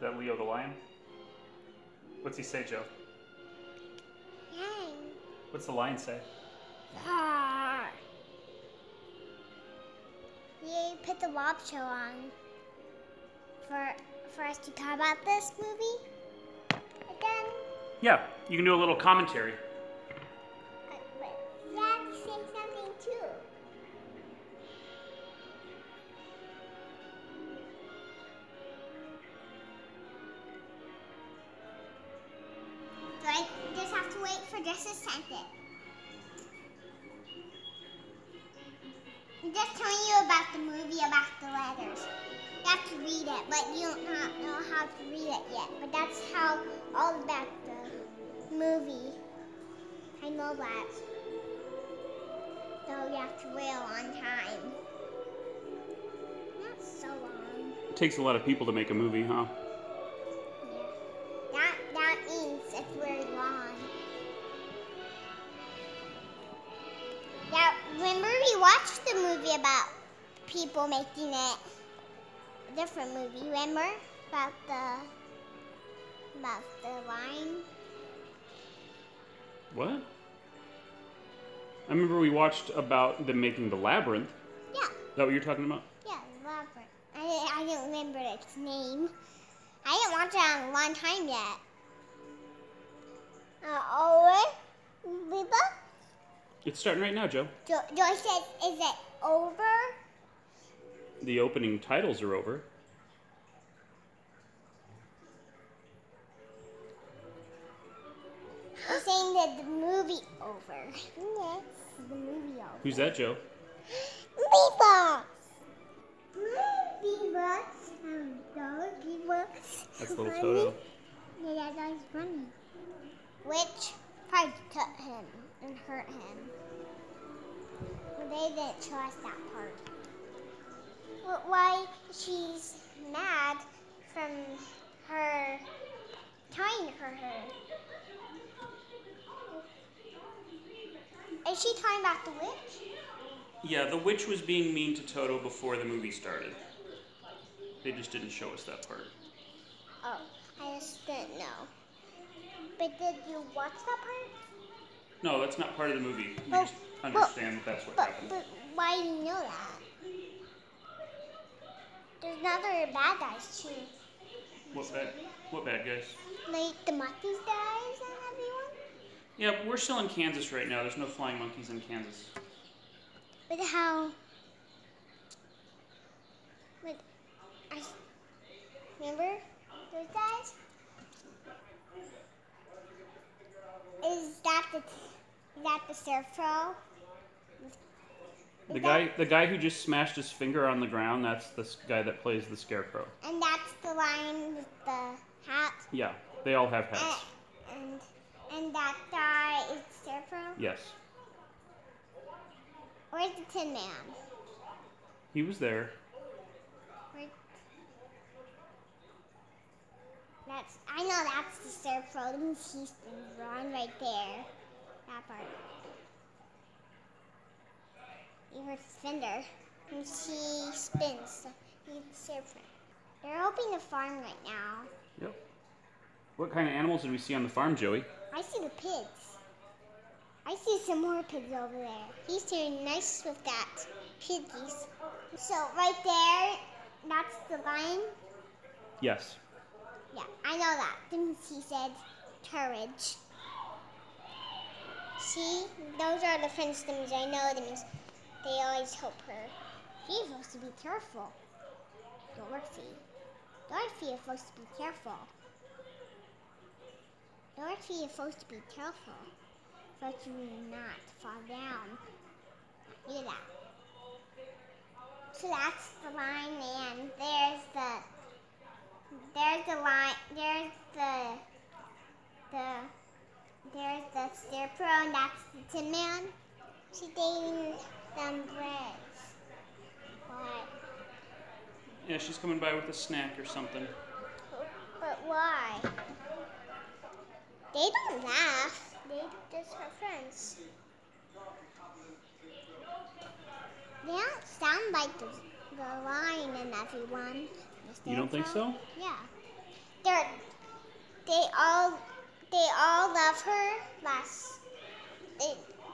that Leo the lion? What's he say, Joe? Yang. What's the lion say? Ah. You put the Blob show on for for us to talk about this movie again. Yeah, you can do a little commentary. But you don't know how to read it yet. But that's how all about the movie. I know that. So you have to wait a long time. Not so long. It takes a lot of people to make a movie, huh? Yeah. That that means it's very long. Yeah, remember we watched the movie about people making it different movie, remember? About the about the line. What? I remember we watched about them making the labyrinth. Yeah, Is that what you're talking about? yeah, Robert. I I don't remember its name. I didn't watch it in a long time yet. Uh, oh, Biba? It's starting right now, Joe. Jo- Joy says, is it over? The opening titles are over. He's saying that the movie over. Yes, the movie over. Who's that, Joe? Biba! Biba. Um, Biba. That's little Toto. Yeah, that guy's funny. Which probably cut him and hurt him. But they didn't us that part. Why she's mad from her tying her hair. Is she talking about the witch? Yeah, the witch was being mean to Toto before the movie started. They just didn't show us that part. Oh, I just didn't know. But did you watch that part? No, that's not part of the movie. You just understand that that's what But, happened. but why do you know that? There's other bad guys too. What bad? What bad guys? Like the monkeys guys and everyone. Yeah, we're still in Kansas right now. There's no flying monkeys in Kansas. But how? But I remember those guys. Is that the is that the scarecrow? Is The guy, the guy who just smashed his finger on the ground, that's the s- guy that plays the scarecrow. And that's the lion with the hat. Yeah, they all have And hats. and, and that guy is the scarecrow. Yes, Where's the Tin Man? he was there. Where, that's I know that's the scarecrow. That means he's drawn right there. That part. You heard Fender. And she spins. He's the scarecrow. They're opening the farm right now. Yep. What kind of animals did we see on the farm, Joey? I see the pigs. I see some more pigs over there. He's doing nice with that piggies. So right there, that's the lion. Yes. Yeah, I know that. Didn't he said courage? See, those are the French things I know. That means they always help her. She's supposed to be careful. Dorothy. Dorothy is supposed to be careful. Dorothy is supposed to be careful. But you will not fall down. At that. So that's the line, and there's the there's the line. There's the the there's the scarecrow, and that's the Tin Man. She's dating breads. Why? Yeah, she's coming by with a snack or something. But why? They don't laugh. They just are friends. They don't sound like the, the lion and everyone. You don't think so? Yeah. they're they all they all love her last they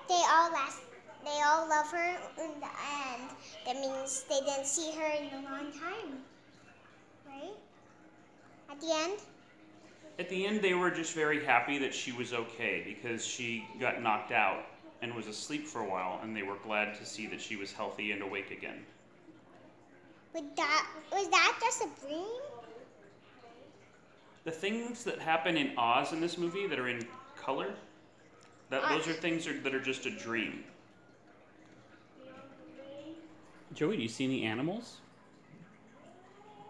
they all last they all love her in the end. That means they didn't see her in a long time. Right? At the end? At the end, they were just very happy that she was okay because she got knocked out and was asleep for a while, and they were glad to see that she was healthy and awake again. Was that was that just a dream? The things that happen in Oz in this movie that are in color, that I- those are things are, that are just a dream. Joey, do you see any animals?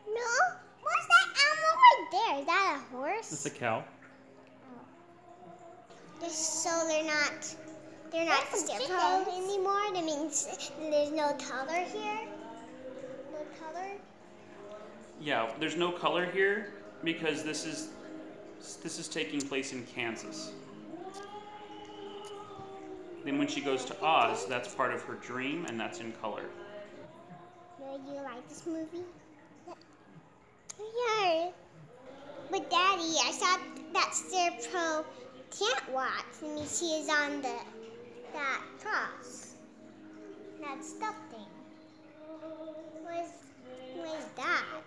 No. What's that animal right there? Is that a horse? That's a cow. Oh. Just so they're not they're not scarecrow anymore. That means there's no color here. No color. Yeah, there's no color here because this is this is taking place in Kansas. Then when she goes to Oz, that's part of her dream and that's in color. Do you like this movie? Yeah. But Daddy, I saw that scarecrow can't watch. That means he is on the that cross. That stuff thing. What is that?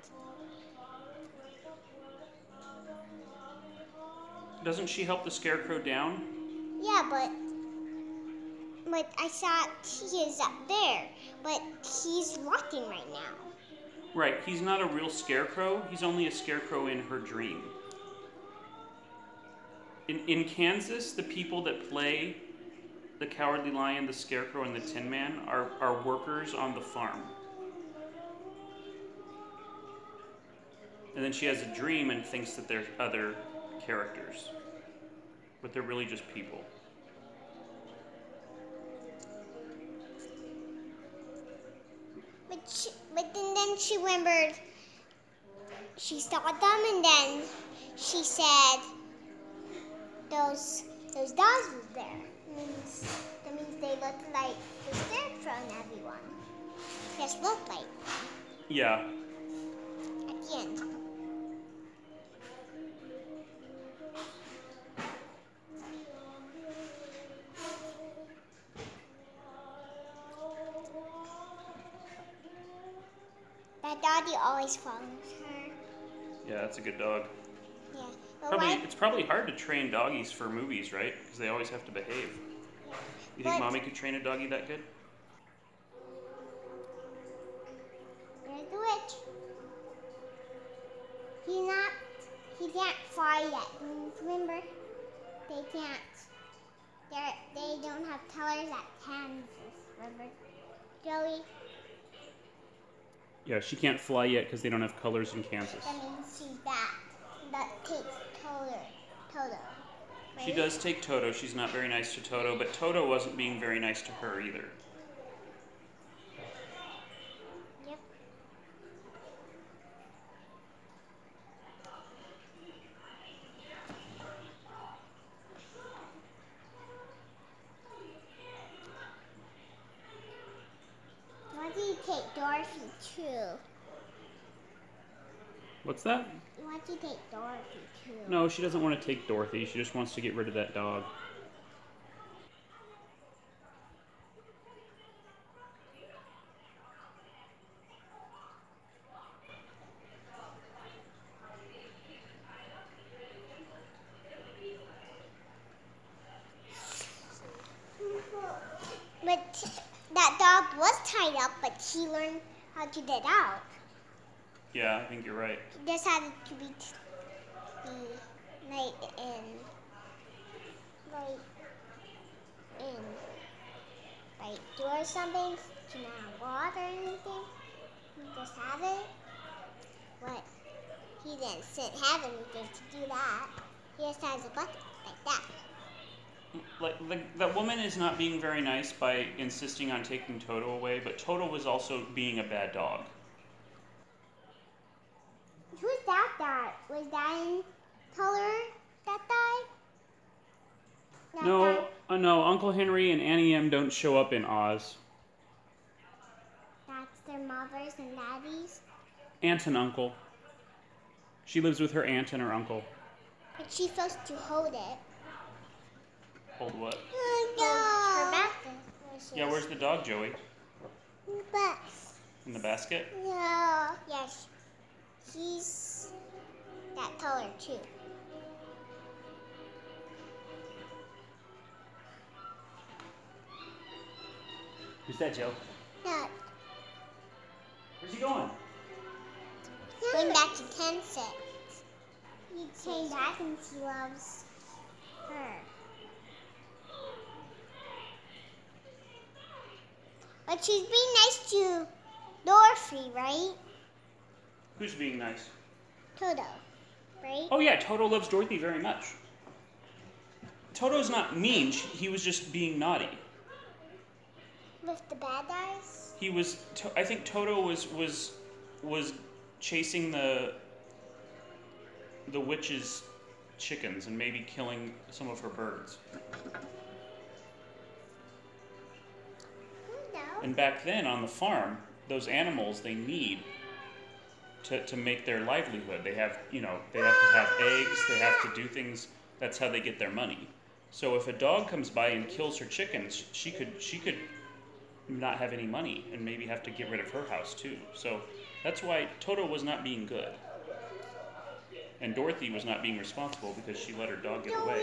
Doesn't she help the scarecrow down? Yeah, but but I saw he is up there, but he's walking right now. Right, he's not a real scarecrow. He's only a scarecrow in her dream. In, in Kansas, the people that play the Cowardly Lion, the Scarecrow, and the Tin Man are, are workers on the farm. And then she has a dream and thinks that they're other characters. But they're really just people. Then, she remembered she saw them and then she said those those dogs was there. Means that means they looked like the scarecrow and everyone. Just looked like Yeah, at the end. Always follows her. yeah, that's a good dog. Yeah. But Probably, why? it's probably hard to train doggies for movies, right? Because they always have to behave. You think But- mommy could train a doggy that good? There's the witch. He's not. He can't fly yet. Remember, they can't. They they don't have colors at Kansas. Remember, Joey. Yeah, she can't fly yet because they don't have colors in Kansas. That means she's that. That takes Toto. Toto. She does take Toto. She's not very nice to Toto, but Toto wasn't being very nice to her either. Yep. Why do you take Dorothy too? What's that? Why do you take Dorothy too? No, she doesn't want to take Dorothy. She just wants to get rid of that dog. But that dog was tied up, but he learned how to get out. Yeah, I think you're right. He just had to be, t- be like in, like in, like do something to not water or anything. He just had it, but he didn't sit, have anything to do that. He just has a bucket like that. Like the, that woman is not being very nice by insisting on taking Toto away, but Toto was also being a bad dog. Who's that? That was that in color? That died? That No, died? uh, no. Uncle Henry and Auntie Em don't show up in Oz. That's their mothers and daddies. Aunt and uncle. She lives with her aunt and her uncle. But she's supposed to hold it. Hold what? Oh, hold her basket. Yeah, where's the dog, Joey? But In the basket? yeah, yes, he's that color too. Who's that, Joe? No, Where's he going? going back to six. He came back and he loves her. But she's being nice to Dorothy, right? Who's being nice? Toto, right? Oh yeah, Toto loves Dorothy very much. Toto's not mean. He was just being naughty. With the bad guys? He was. To- I think Toto was was was chasing the the witch's chickens and maybe killing some of her birds. No. And back then on the farm, those animals they need to, to make their livelihood. They have, you know, they have to have eggs, they have to do things. That's how they get their money. So if a dog comes by and kills her chickens, she could she could not have any money and maybe have to get rid of her house too. So that's why Toto was not being good. And Dorothy was not being responsible because she let her dog get away.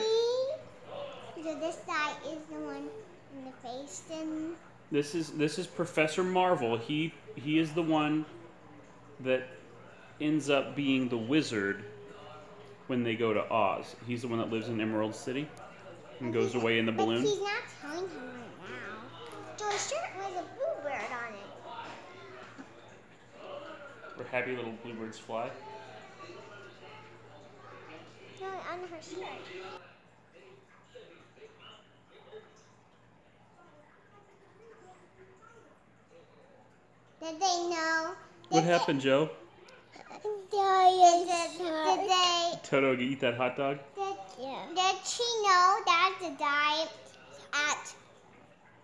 So this guy is the one in the face then? This is this is Professor Marvel. He he is the one that ends up being the wizard when they go to Oz. He's the one that lives in Emerald City and goes away in the But balloon. he's not telling him Joe's shirt was a bluebird on it. Where happy little bluebirds fly. No, on her shirt. Did they know? What did happened, Joe? They, did, did they? Toto eat that hot dog? Did, did she know that the guy at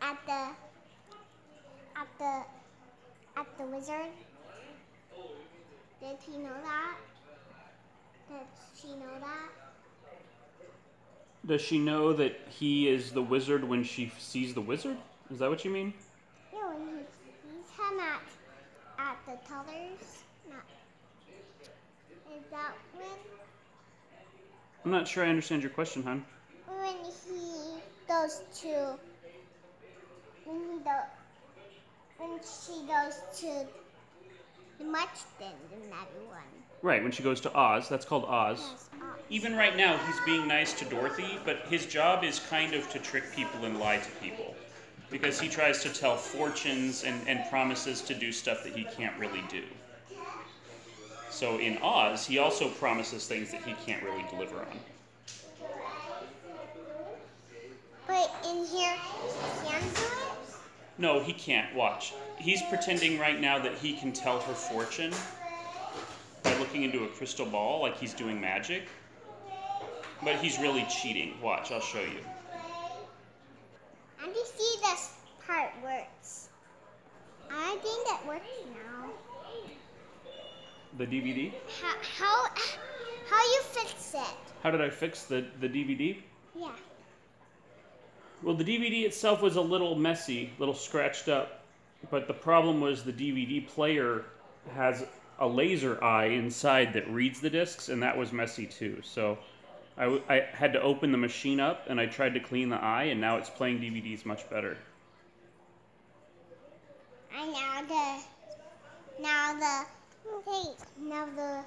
at the at the at the wizard? Did he know that? Did she know that? Does she know that he is the wizard when she sees the wizard? Is that what you mean? Yeah, when he, he's him at at the colors. Not. Is that when I'm not sure I understand your question, hon. when he goes to when he do, when she goes to the much then and everyone. Right, when she goes to Oz. That's called Oz. Yes, uh, Even right now, he's being nice to Dorothy, but his job is kind of to trick people and lie to people. Because he tries to tell fortunes and, and promises to do stuff that he can't really do. So in Oz, he also promises things that he can't really deliver on. But in here, he can do it. No, he can't. Watch. He's pretending right now that he can tell her fortune by looking into a crystal ball like he's doing magic. But he's really cheating. Watch, I'll show you. And you see this part works. I think it works now. The DVD? How how how you fix it? How did I fix the, the DVD? Yeah. Well, the DVD itself was a little messy, a little scratched up, but the problem was the DVD player has a laser eye inside that reads the discs, and that was messy too. So I, w- I had to open the machine up, and I tried to clean the eye, and now it's playing DVDs much better. And now the now the now the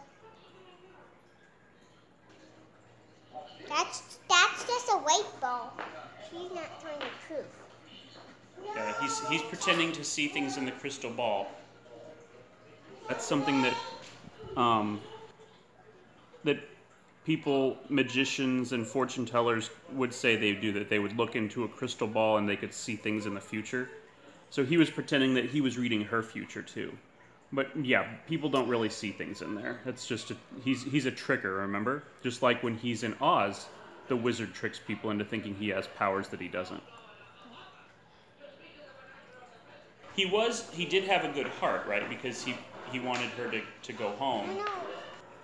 that's that's just a white ball. She's not telling the truth. Yeah, he's he's pretending to see things in the crystal ball. That's something that um, that people, magicians and fortune tellers would say they do. That they would look into a crystal ball and they could see things in the future. So he was pretending that he was reading her future too. But yeah, people don't really see things in there. That's just a, he's he's a tricker. Remember, just like when he's in Oz, the wizard tricks people into thinking he has powers that he doesn't. He was he did have a good heart, right? Because he he wanted her to, to go home.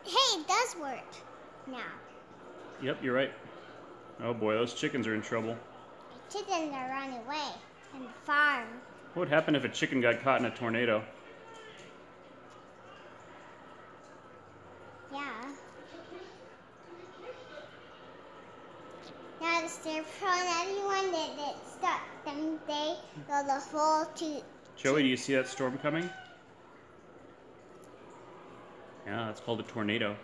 Hey, it does work now. Yep, you're right. Oh boy, those chickens are in trouble. The chickens are running away from the farm. What would happen if a chicken got caught in a tornado? Yeah. Now they're prone everyone that, that stuck them. They go the whole to. Joey, do you see that storm coming? Yeah, that's called a tornado.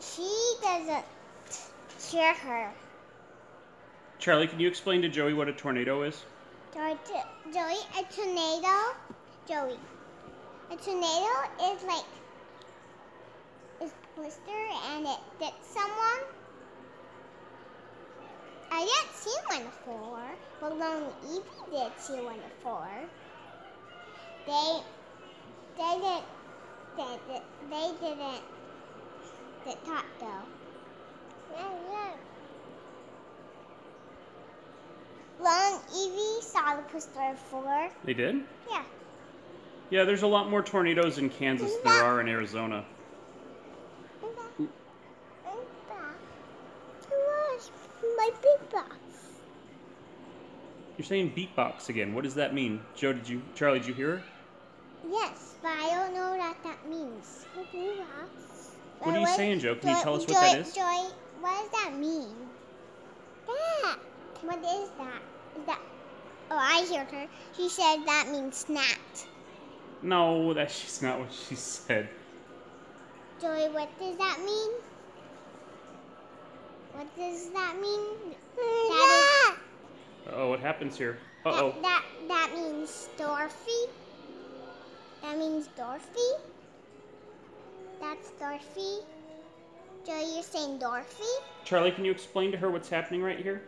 She doesn't hear her. Charlie, can you explain to Joey what a tornado is? Joey, a tornado. Joey, a tornado is like is blister and it hits someone. I didn't see one before, but Lonely Evie did see one before. They, they didn't, they, they, they didn't get caught though. Yeah, yeah. Lone Evie saw the blister before. They did? Yeah. Yeah, there's a lot more tornadoes in Kansas than there are in Arizona. My big box. You're saying beatbox again. What does that mean? Joe, did you Charlie, did you hear her? Yes, but I don't know what that means. My big box. What are you saying, Joe? Can you tell us what that is? Joy, what does that mean? That. What is that? Is that? Oh, I heard her. She said that means snapped. No, that's just not what she said. Joy, what does that mean? What does that mean? That Oh, what happens here? Uh oh. that, that that means Dorothy. That means Dorothy. That's Dorothy. Joy, you're saying Dorothy? Charlie, can you explain to her what's happening right here?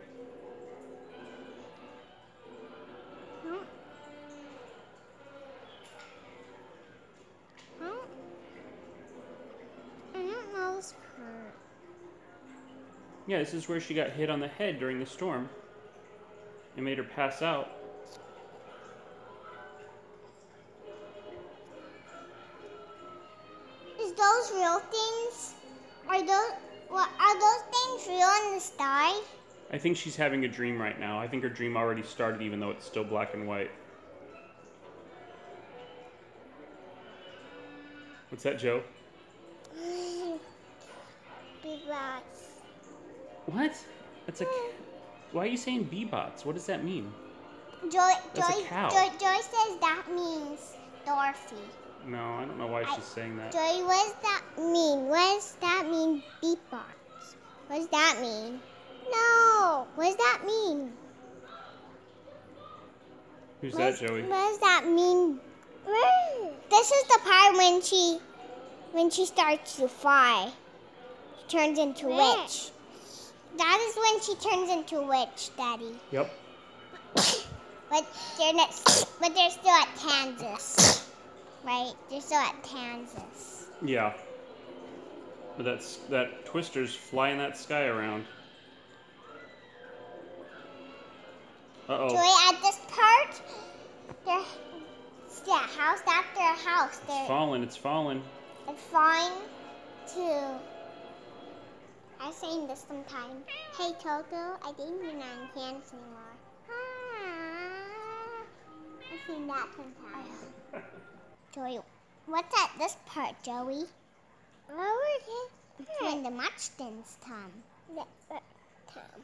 Yeah, this is where she got hit on the head during the storm. It made her pass out. Is those real things? Are those what are those things real in the sky? I think she's having a dream right now. I think her dream already started, even though it's still black and white. What's that, Joe? Rocks. What? That's a. Why are you saying bebots? What does that mean? Joy, That's a Joy, cow. Joy, Joy says that means Dorothy. No, I don't know why I- she's saying that. Joy, what does that mean? What does that mean, beatbox? What does that mean? No, what does that mean? Who's What that, does- Joey? What does that mean? This is the part when she, when she starts to fly. She turns into a witch. That is when she turns into a witch, Daddy. Yep. But they're not. But they're still at Kansas, right? They're still at Kansas. Yeah. But that's that twister's flying that sky around. Uh Joy, at this part, they're yeah, house after a house. It's They're falling, it's falling. it's falling to. I sing this sometime. Hey Toto, I think you're not in Kansas anymore. Ah, I sing that sometimes. Joey, what's at this part, Joey? Oh, okay. It's when the Muchtons come. come.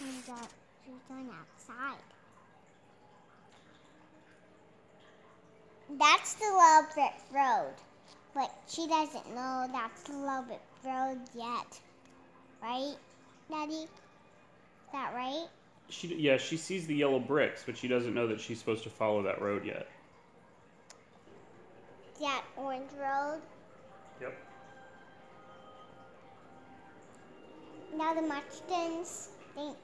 She's, uh, she's going outside. That's the Little Brick Road, but she doesn't know that's the Little Brick Road yet. Right, Daddy? Is that right? She yeah, she sees the yellow bricks, but she doesn't know that she's supposed to follow that road yet. That orange road. Yep. Now the Muchtons think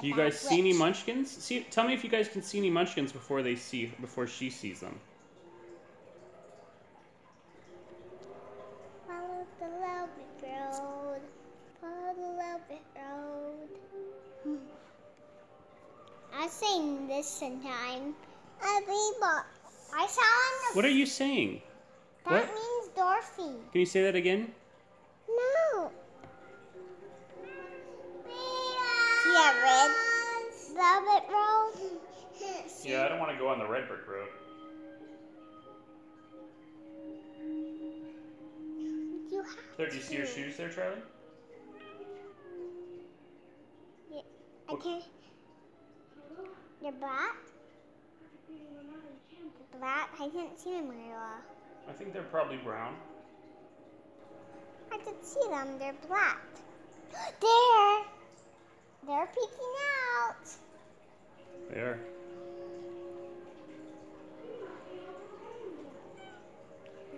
do you guys see any munchkins? See, tell me if you guys can see any munchkins before they see before she sees them. Follow the velvet road. Follow the velvet road. I'm saying this sometime. I saw on the. What are you saying? That what? means Dorothy. Can you say that again? No, that red velvet road? Yeah, I don't want to go on the red brick road. You have There, do you see your to. shoes there, Charlie? Yeah, I can't. They're black? Black? I can't see them very well. I think they're probably brown. I can see them. They're black. There! They're peeking out. They are.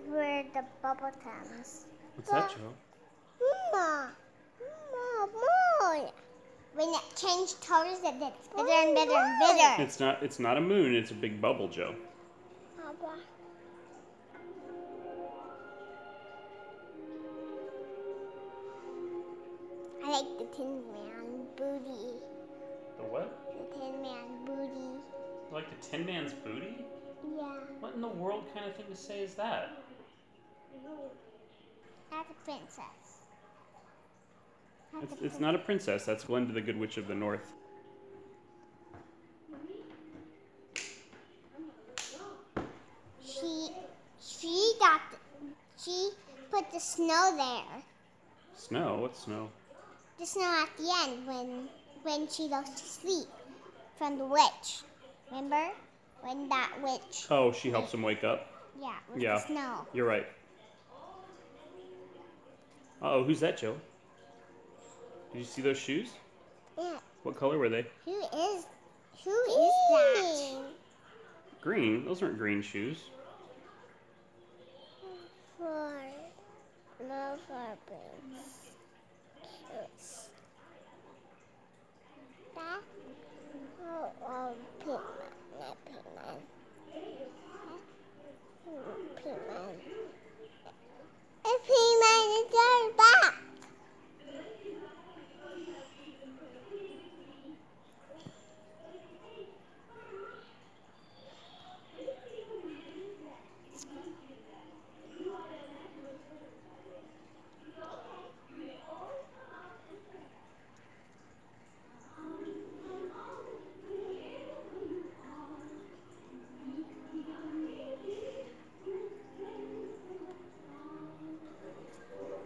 Where the bubble comes. What's that, Joe? Mama! Mama! Mama! When it changed colors, it gets bigger and bigger and bigger. It's not. It's not a moon. It's a big bubble, Joe. Papa. I like the Tin Man booty. The what? The Tin Man booty. Like the Tin Man's booty? Yeah, What in the world kind of thing to say is that? that's a princess. That's It's, a it's not a princess. That's Glinda the Good Witch of the North. She, she got, the, she put the snow there. Snow? What snow? The snow at the end when, when she goes to sleep from the witch. Remember? When that witch, Oh, she helps him wake up. yeah, with Yeah. the snow. You're right. Uh oh, who's that, Joe? Did you see those shoes? Yeah. What color were they? Who is, who is that? Green. Those aren't green shoes. For love our Kiss. That? Oh, oh, pink man, not pink man. Hmm, Pink man. A pink man is our back.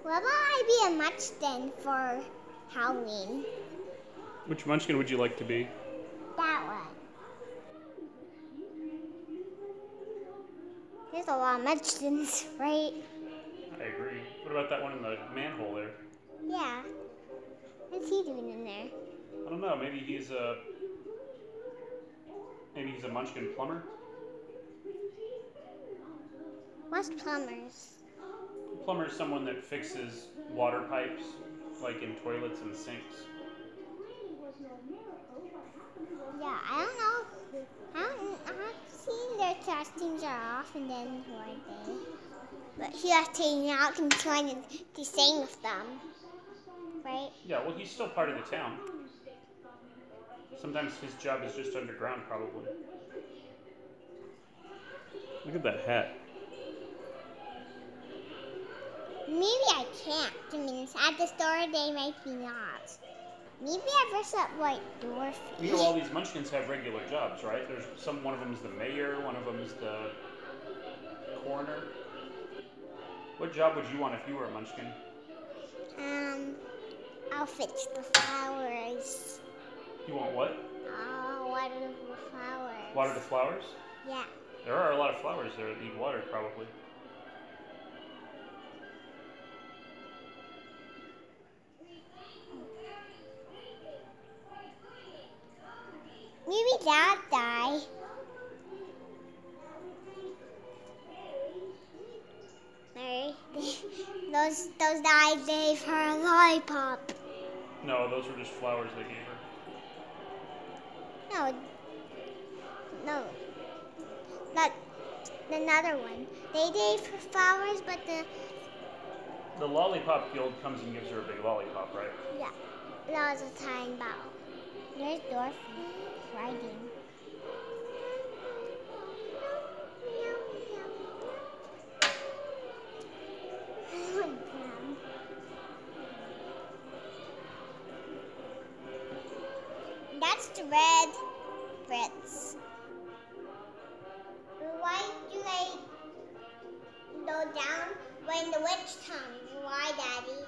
What about I be a munchkin for Halloween? Which munchkin would you like to be? That one. There's a lot of munchkins, right? I agree. What about that one in the manhole there? Yeah. What's he doing in there? I don't know. Maybe he's a. Maybe he's a munchkin plumber. What's plumbers? Plumber is someone that fixes water pipes, like in toilets and sinks. Yeah, I don't know. I don't, I've seen their costumes are off and then like they. But he was taking out and trying to, to sing with them. Right? Yeah, well, he's still part of the town. Sometimes his job is just underground, probably. Look at that hat. Maybe I can't. I mean, at the store they might be not. Maybe I dress up like Dorothy. You know, all these munchkins have regular jobs, right? There's some. One of them is the mayor. One of them is the coroner. What job would you want if you were a munchkin? Um, I'll fix the flowers. You want what? I'll water the flowers. Water the flowers? Yeah. There are a lot of flowers there that need water, probably. Maybe Dad die. Mary, those those guys gave her a lollipop. No, those were just flowers they gave her. No, no, that another one. They gave her flowers, but the The lollipop guild comes and gives her a big lollipop, right? yeah, that was a time bottle. There's Dorothy. Them. That's the red Brits. Why do they go down when the witch comes? Why, Daddy?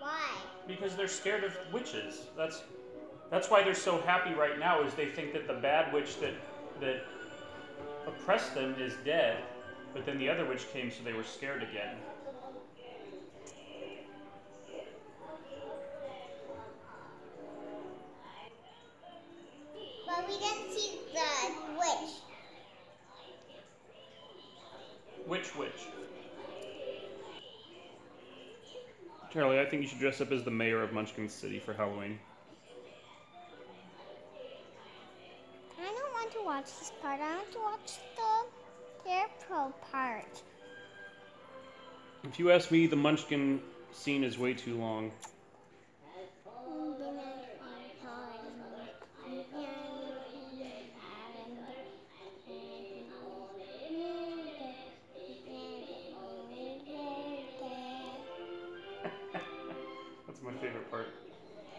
Why? Because they're scared of witches. That's that's why they're so happy right now. Is they think that the bad witch that that oppressed them is dead, but then the other witch came, so they were scared again. But we didn't see the witch. Which witch? Charlie, I think you should dress up as the mayor of Munchkin City for Halloween. Want watch this part. I want to watch the Scarecrow part. If you ask me, the Munchkin scene is way too long. That's my favorite part.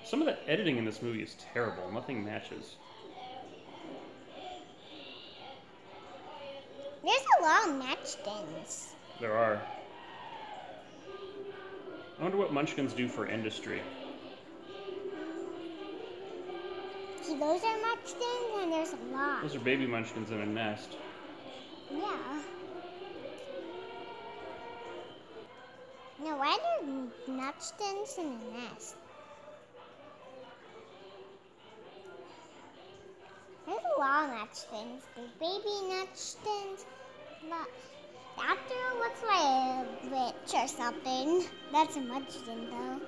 Some of the editing in this movie is terrible. Nothing matches. There's a lot of matchkins. There are. I wonder what Munchkins do for industry. See, those are matchkins, and there's a lot. Those are baby Munchkins in a nest. Yeah. Now, why are there matchkins in a nest? There's a lot of munchkins. There's baby matchkins. But after looks like a witch or something. That's a munchkin, though.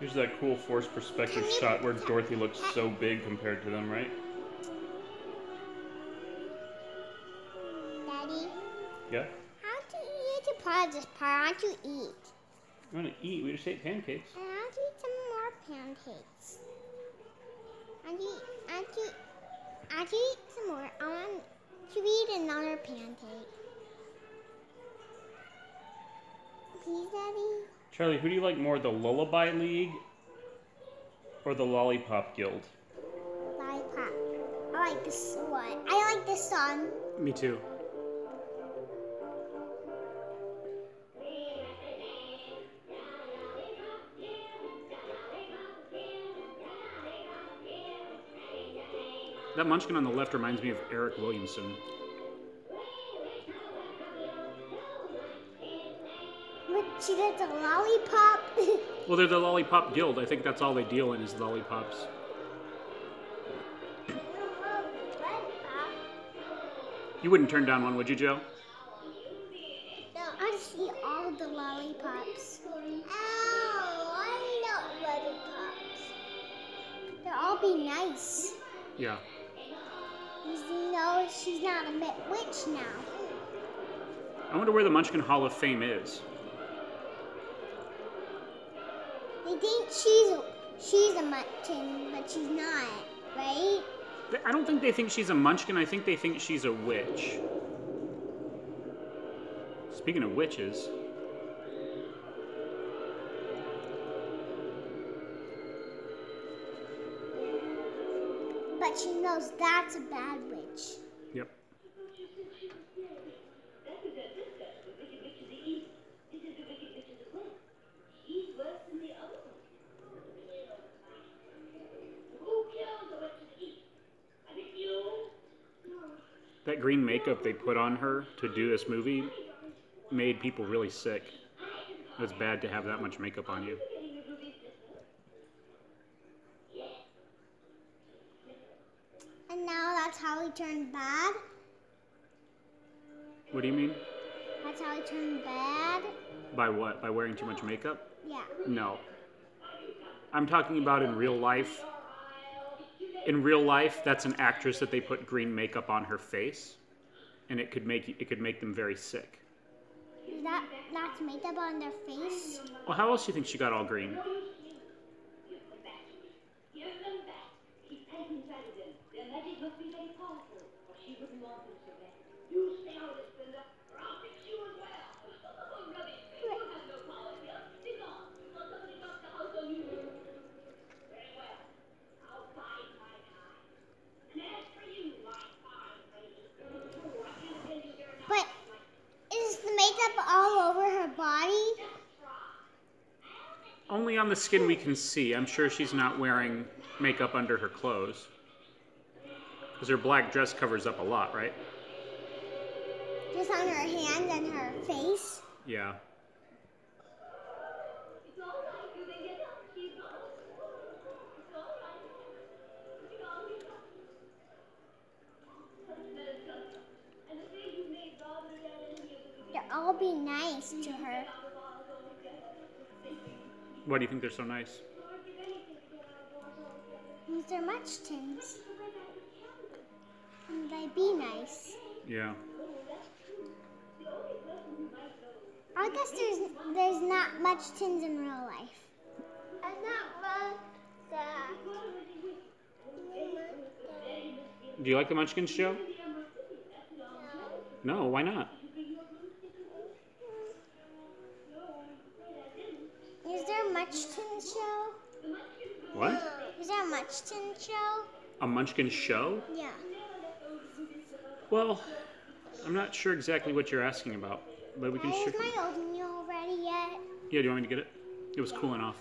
Here's that cool forced perspective Can shot where Dorothy looks so big compared to them, right? Daddy, Yeah? how do you eat a of this part? I want to eat. You want to eat? We just ate pancakes. And I want to eat some more pancakes. I want to eat, I want to, I want to eat some more. I want to eat another pancake. Please, Daddy? Charlie, who do you like more, the Lullaby League or the Lollipop Guild? Lollipop. I like this one. I like this song. Me too. That munchkin on the left reminds me of Eric Williamson. But she gets a lollipop. Well, they're the Lollipop Guild. I think that's all they deal in is lollipops. You wouldn't turn down one, would you, Joe? No, I see all the lollipops. Ow, I know lollipops. They'll all be nice. Yeah. You know she's not a witch now. I wonder where the Munchkin Hall of Fame is. They think she's a, she's a munchkin, but she's not, right? I don't think they think she's a munchkin. I think they think she's a witch. Speaking of witches, she knows that's a bad witch. yep. That green makeup they put on her to do this movie made people really sick. It's bad to have that much makeup on you. Now that's how he turned bad. What do you mean? That's how he turned bad. By what? By wearing too much makeup? Yeah. No. I'm talking about in real life. In real life, that's an actress that they put green makeup on her face, and it could make it could make them very sick. Is that that's makeup on their face? Well, how else do you think she got all green? But is the makeup all over her body? Only on the skin we can see. I'm sure she's not wearing makeup under her clothes. Because her black dress covers up a lot, right? Just on her hands and her face? Yeah. They'll all be nice to her. Why do you think they're so nice? Because they're Munchkins. And they be nice. Yeah. I guess there's there's not much tins in real life. I'm not that. Do you like the Munchkins show? No, why not? What? Is that a much tin show? A Munchkin show? Yeah. Well, I'm not sure exactly what you're asking about, but we can Is sure. my old meal ready yet? Yeah, do you want me to get it? It was cooling off.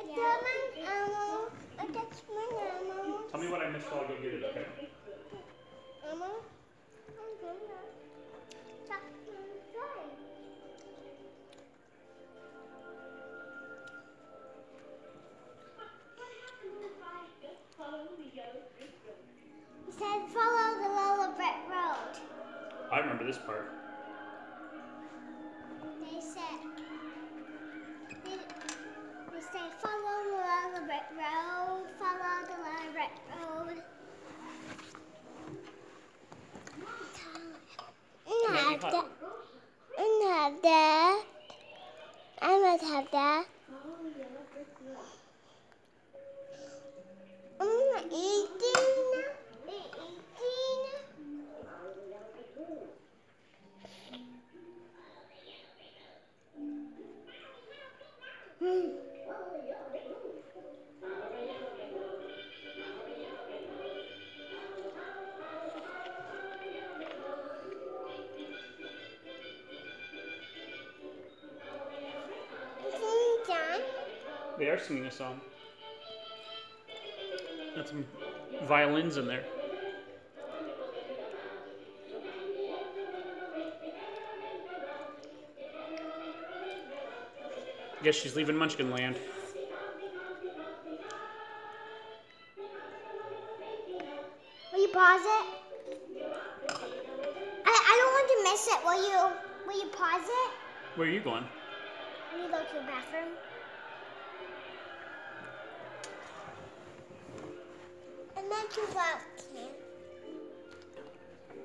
I got. I got my ammo. Tell me what I missed while I go get it, okay? Ammo. Said follow the Lola Brett Road. I remember this part. They said they, they say follow the Lola Brett Road, follow the Lola Brett Road. I I be have that. I have that. I must have that. I'm eating. Eating. They are singing a song. Got some violins in there. Guess she's leaving Munchkin Land. Will you pause it? I, I don't want to miss it. Will you will you pause it? Where are you going? Let me go to the bathroom. I meant to walk it.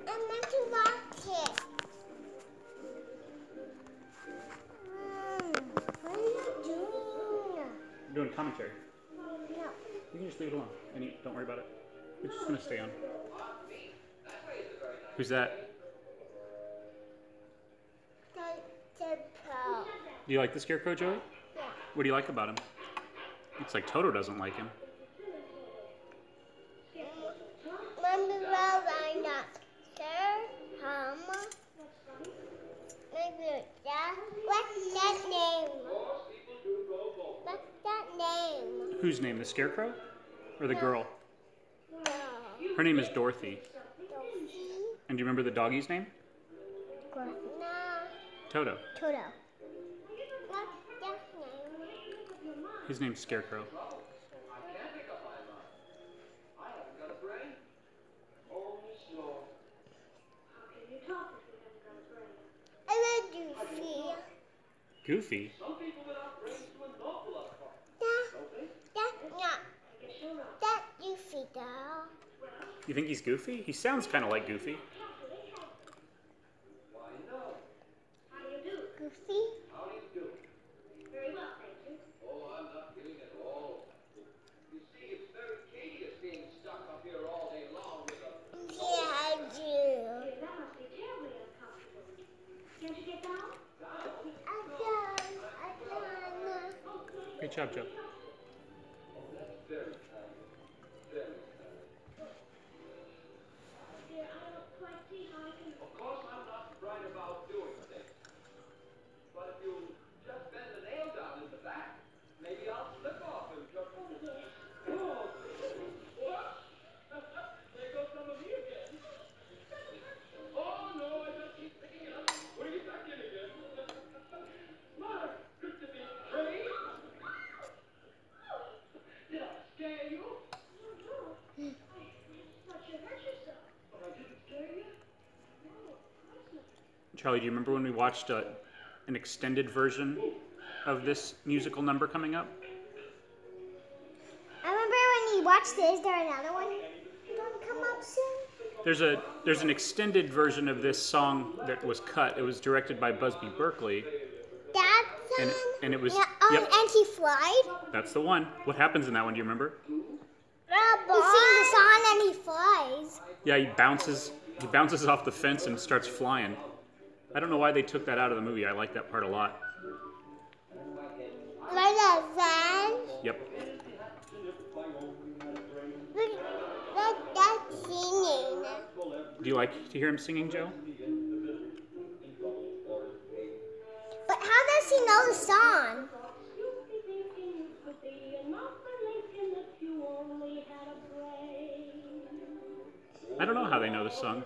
I meant to walk it. Commentary. No. You can just leave it alone. And you, don't worry about it. It's just gonna stay on. Who's that? Do you like the Scarecrow, Joey? Yeah. What do you like about him? Looks like Toto doesn't like him. Well, I'm not sure. Mama. Maybe that. What's that name? What's that name? Whose name? The Scarecrow? Or the girl? Her name is Dorothy. And do you remember the doggy's name? No. Toto. Toto. His name's Scarecrow. Goofy. Goofy. That, that's not. That Goofy doll. You think he's Goofy? He sounds kind of like Goofy. Goofy? Oh, I'm not kidding at all. You see, it's very tedious being stuck up here all day long with job, Joe. Of course, I'm not right about doing things. But if you just bend the nail down in the back, maybe I'll slip off and jump. Oh, what? there goes some of you again. Oh, no, I just keep picking it up, putting it back in again. Mark, good to be trained. Did I scare you? But I didn't scare you? Do you remember when we watched uh, an extended version of this musical number coming up? I remember when you watched it. Is there another one gonna come up soon? There's a there's an extended version of this song that was cut. It was directed by Busby Berkeley. That's And- and it was- yeah, um, yep. and he flied. That's the one. What happens in that one? Do you remember? He sings the song and he flies. Yeah, he bounces he bounces off the fence and starts flying. I don't know why they took that out of the movie. I like that part a lot. Like a van. Yep. Look, that's singing. Do you like to hear him singing, Joe? But how does he know the song? I don't know how they know the song.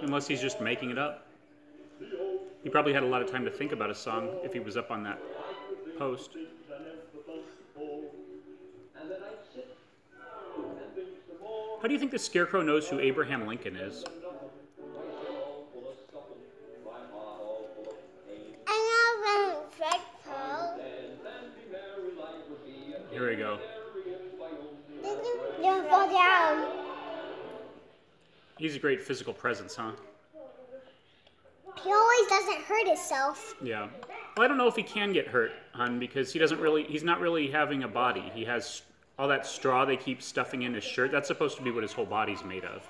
Unless he's just making it up. He probably had a lot of time to think about a song if he was up on that post. How do you think the Scarecrow knows who Abraham Lincoln is? I know the Fred Here we go. Don't fall down. He's a great physical presence, huh? He always doesn't hurt himself. Yeah. Well, I don't know if he can get hurt, hon, because he doesn't really. He's not really having a body. He has all that straw they keep stuffing in his shirt. That's supposed to be what his whole body's made of.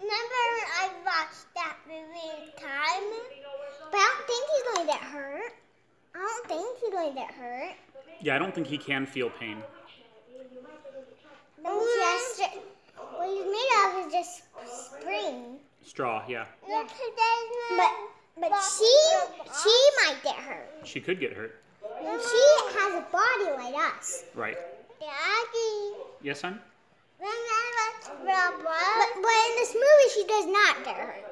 Remember, I watched that movie time, but I don't think he's going to get hurt. I don't think he's going to get hurt. Yeah, I don't think he can feel pain. Just, what he's made of is just spring. Straw, yeah. But but she she might get hurt. She could get hurt. And she has a body like us. Right. Daddy. Yes, son? But, but in this movie, she does not get hurt.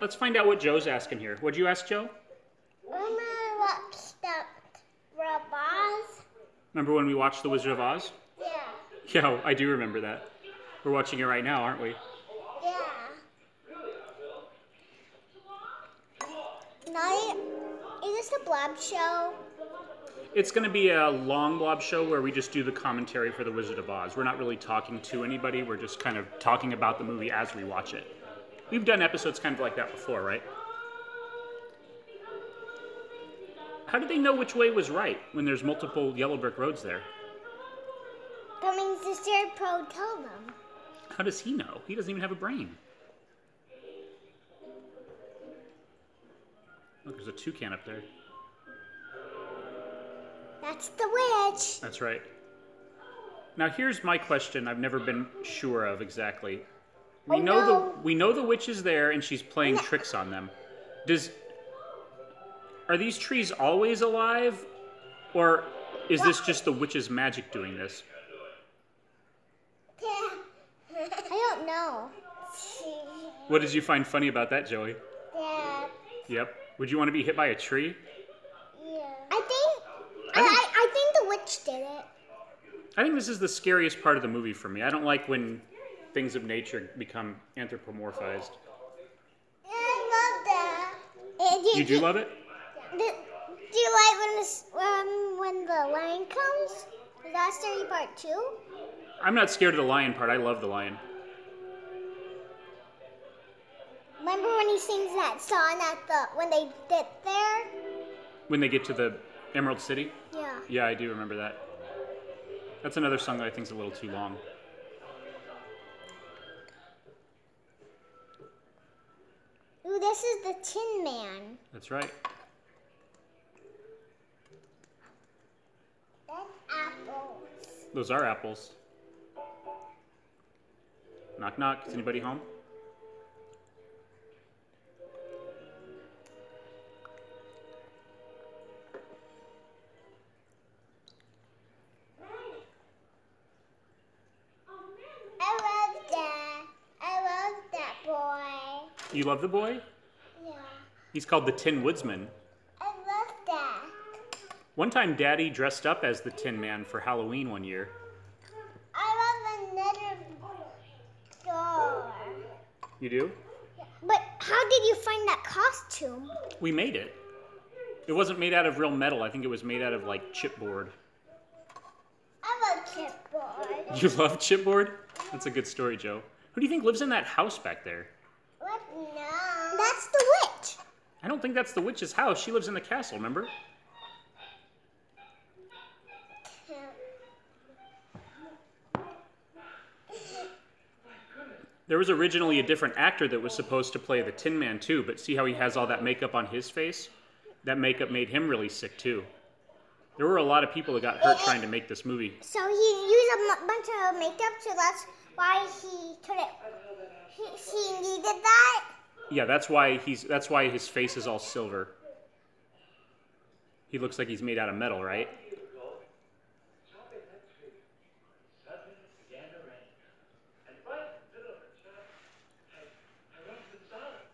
Let's find out what Joe's asking here. What'd you ask, Joe? Remember what the robots? Remember when we watched The Wizard of Oz? Yeah. Yeah, I do remember that. We're watching it right now, aren't we? Yeah. Night. Is this the Blob show? It's going to be a long blob show where we just do the commentary for The Wizard of Oz. We're not really talking to anybody, we're just kind of talking about the movie as we watch it. We've done episodes kind of like that before, right? How did they know which way was right when there's multiple yellow brick roads there? That means the Scarecrow told them. How does he know? He doesn't even have a brain. Look, there's a toucan up there. That's the witch. That's right. Now here's my question I've never been sure of exactly. We Oh, know no. the we know the witch is there and she's playing tricks on them. Does Are these trees always alive or is this just the witch's magic doing this? I don't know. What did you find funny about that, Joey? Yeah. Yep. Would you want to be hit by a tree? Yeah. I think. I, I think- I, think the witch did it. I think this is the scariest part of the movie for me. I don't like when things of nature become anthropomorphized. I love that. You do love it? Do, do you like when this um, when the lion comes? Is that scary part too? I'm not scared of the lion part. I love the lion. Remember when he sings that song at the when they get there? When they get to the Emerald City? Yeah. Yeah, I do remember that. That's another song that I think is a little too long. Ooh, this is the Tin Man. That's right. That's apples. Those are apples. Knock knock. Is anybody home? I love that. I love that boy. You love the boy? Yeah. He's called the Tin Woodsman. I love that. One time, Daddy dressed up as the Tin Man for Halloween one year. I love another door. You do? But how did you find that costume? We made it. It wasn't made out of real metal. I think it was made out of like chipboard. I love chipboard. You love chipboard? That's a good story, Joe. Who do you think lives in that house back there? What? No. That's the witch. I don't think that's the witch's house. She lives in the castle, remember? There was originally a different actor that was supposed to play the Tin Man too, but see how he has all that makeup on his face? That makeup made him really sick too. There were a lot of people that got hurt trying to make this movie. So he used a m- bunch of makeup, so that's why he couldn't. He, he needed that. Yeah, that's why he's that's why his face is all silver. He looks like he's made out of metal, right? Shopping next week. Suddenly it began to rain. And right in the middle of it, I, I went to the salad.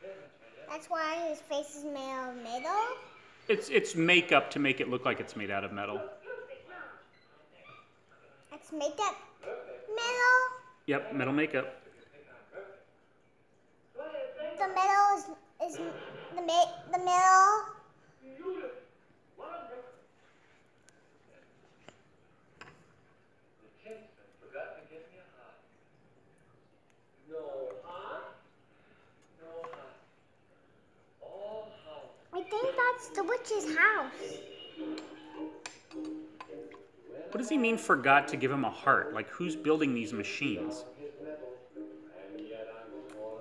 Very much my dad. That's why his face is made of metal. It's it's makeup to make it look like it's made out of metal. It's makeup metal. Yep, metal makeup. The metal is is the ma- the metal. The tinsman forgot to give me a hug. No hug. No hug. All hug. I that's the witch's house. What does he mean forgot to give him a heart? Like who's building these machines?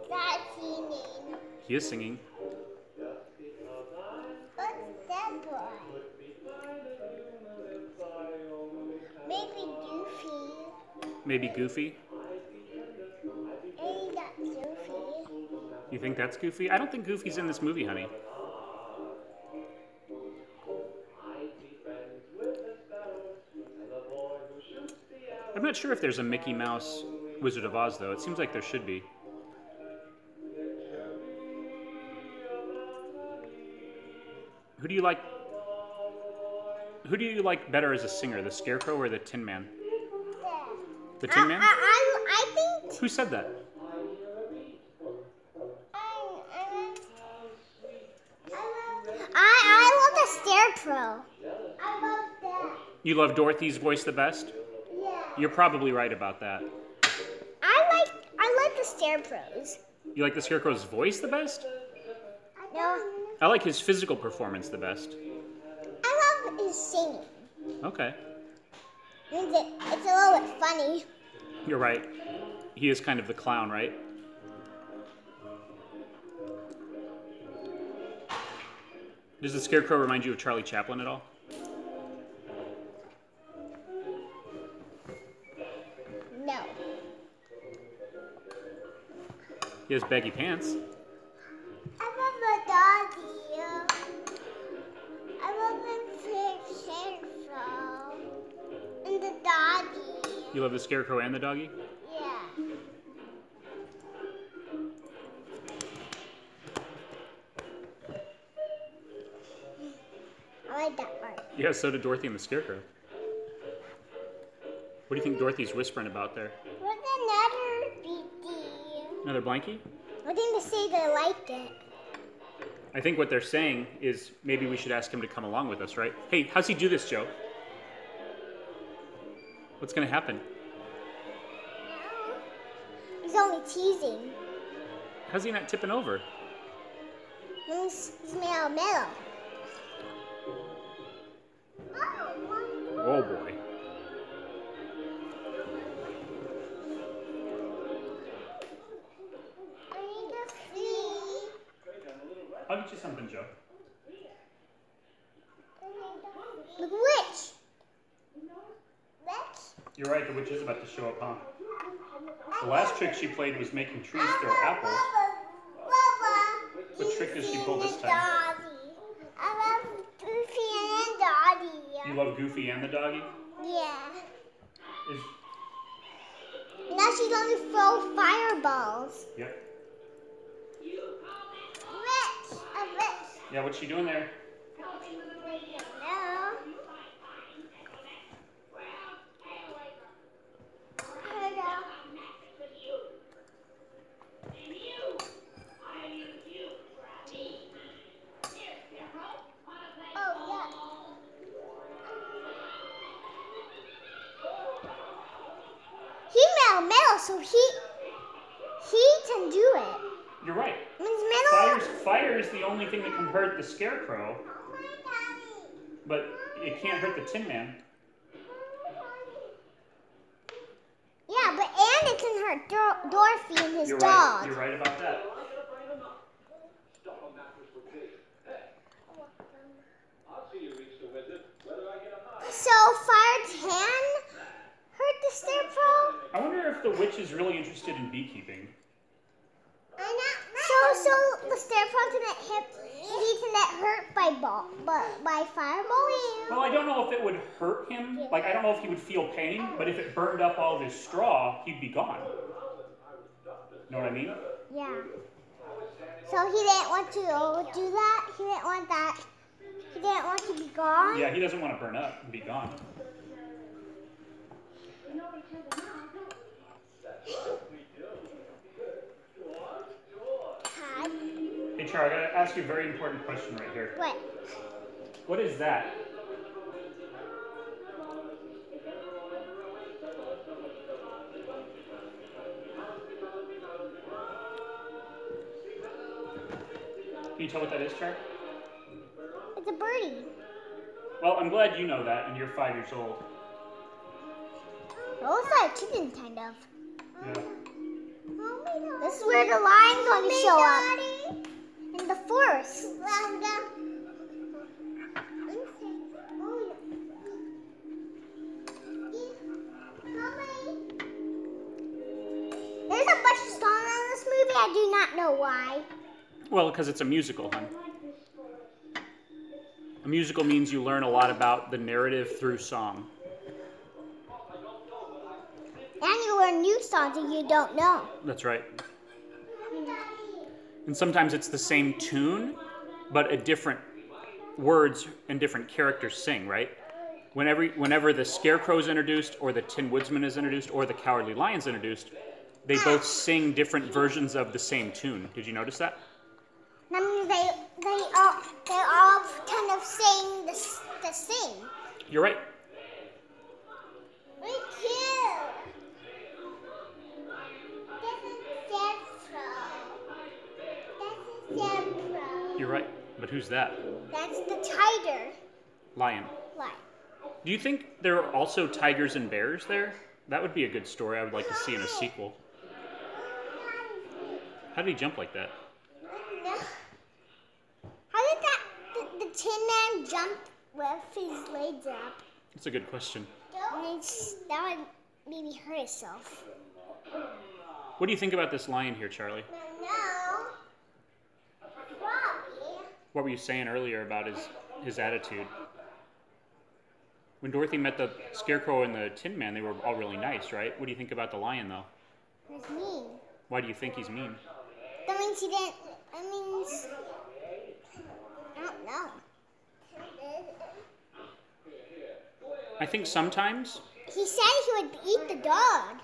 That's singing. He is singing. What's that boy? Maybe Goofy. Maybe Goofy. Maybe that's Goofy. You think that's Goofy? I don't think Goofy's in this movie, honey. Not sure if there's a Mickey Mouse Wizard of Oz though. It seems like there should be. Who do you like? Who do you like better as a singer, the Scarecrow or the Tin Man? The Tin I, Man? I, I, I think. Who said that? I, I, I, I love the Scarecrow. I love that. You love Dorothy's voice the best? You're probably right about that. I like I like the Scarecrows. You like the Scarecrow's voice the best? No, I like his physical performance the best. I love his singing. Okay. Means it, it's a little bit funny. You're right. He is kind of the clown, right? Does the Scarecrow remind you of Charlie Chaplin at all? He has baggy pants. I love the doggy. I love the Scarecrow. And the doggy. You love the Scarecrow and the doggy? Yeah. I like that part. Yeah, so did Dorothy and the Scarecrow. What do you think Dorothy's whispering about there? Another blankie? I think they say they liked it. I think what they're saying is maybe we should ask him to come along with us, right? Hey, how's he do this, Joe? What's gonna happen? No. He's only teasing. How's he not tipping over? He's, he's made out of metal. You're right, the witch is about to show up, huh? The last trick she played was making trees throw apples. What trick does she pull this time? I love Goofy and Dottie. You love Goofy and the doggy? Yeah. Is Now she's to throw fireballs. yep. Witch. A witch. Yeah, what's she doing there? Only thing that can hurt the scarecrow, but it can't hurt the Tin Man. Yeah, but and it can hurt Dor- Dorothy and his You're dog. right. You're right about that. Stuff a mattress would be. Hey, I'll see you reach the wizard, whether I get a high. So fire can hurt the scarecrow. I wonder if the witch is really interested in beekeeping. So so the scarecrow didn't hit. Didn't hurt by ball, but by fireball. Well, I don't know if it would hurt him. Like, I don't know if he would feel pain, but if it burned up all of his straw, he'd be gone. Know what I mean? Yeah. So he didn't want to do that. He didn't want that. He didn't want to be gone. Yeah, he doesn't want to burn up and be gone. Hey, Char, I gotta ask you a very important question right here. What? What is that? Can you tell what that is, Char? It's a birdie. Well, I'm glad you know that, and you're five years old. Looks like a chicken, kind of. Yeah. This is where the lion's going to show up. The forest. There's a bunch of songs in this movie. I do not know why. Well, because it's a musical, hon. A musical means you learn a lot about the narrative through song. And you learn new songs that you don't know. That's right. And sometimes it's the same tune, but a different words and different characters sing, right? Whenever, whenever the Scarecrow is introduced, or the Tin Woodsman is introduced, or the Cowardly Lion is introduced, they both sing different versions of the same tune. Did you notice that? Means they they all they all kind of sing the the same. You're right. But who's that? That's the tiger. Lion. Like, Do you think there are also tigers and bears there? That would be a good story I would like to see in a sequel. How did he jump like that? how did that the, the Tin Man jump with his legs up? That's a good question. And that would maybe hurt himself. What do you think about this lion here, Charlie? No. What were you saying earlier about his, his attitude? When Dorothy met the Scarecrow and the Tin Man, they were all really nice, right? What do you think about the lion, though? That's mean. Why do you think he's mean? That means he didn't. That means. I don't know. I think sometimes, He said he would eat the dog.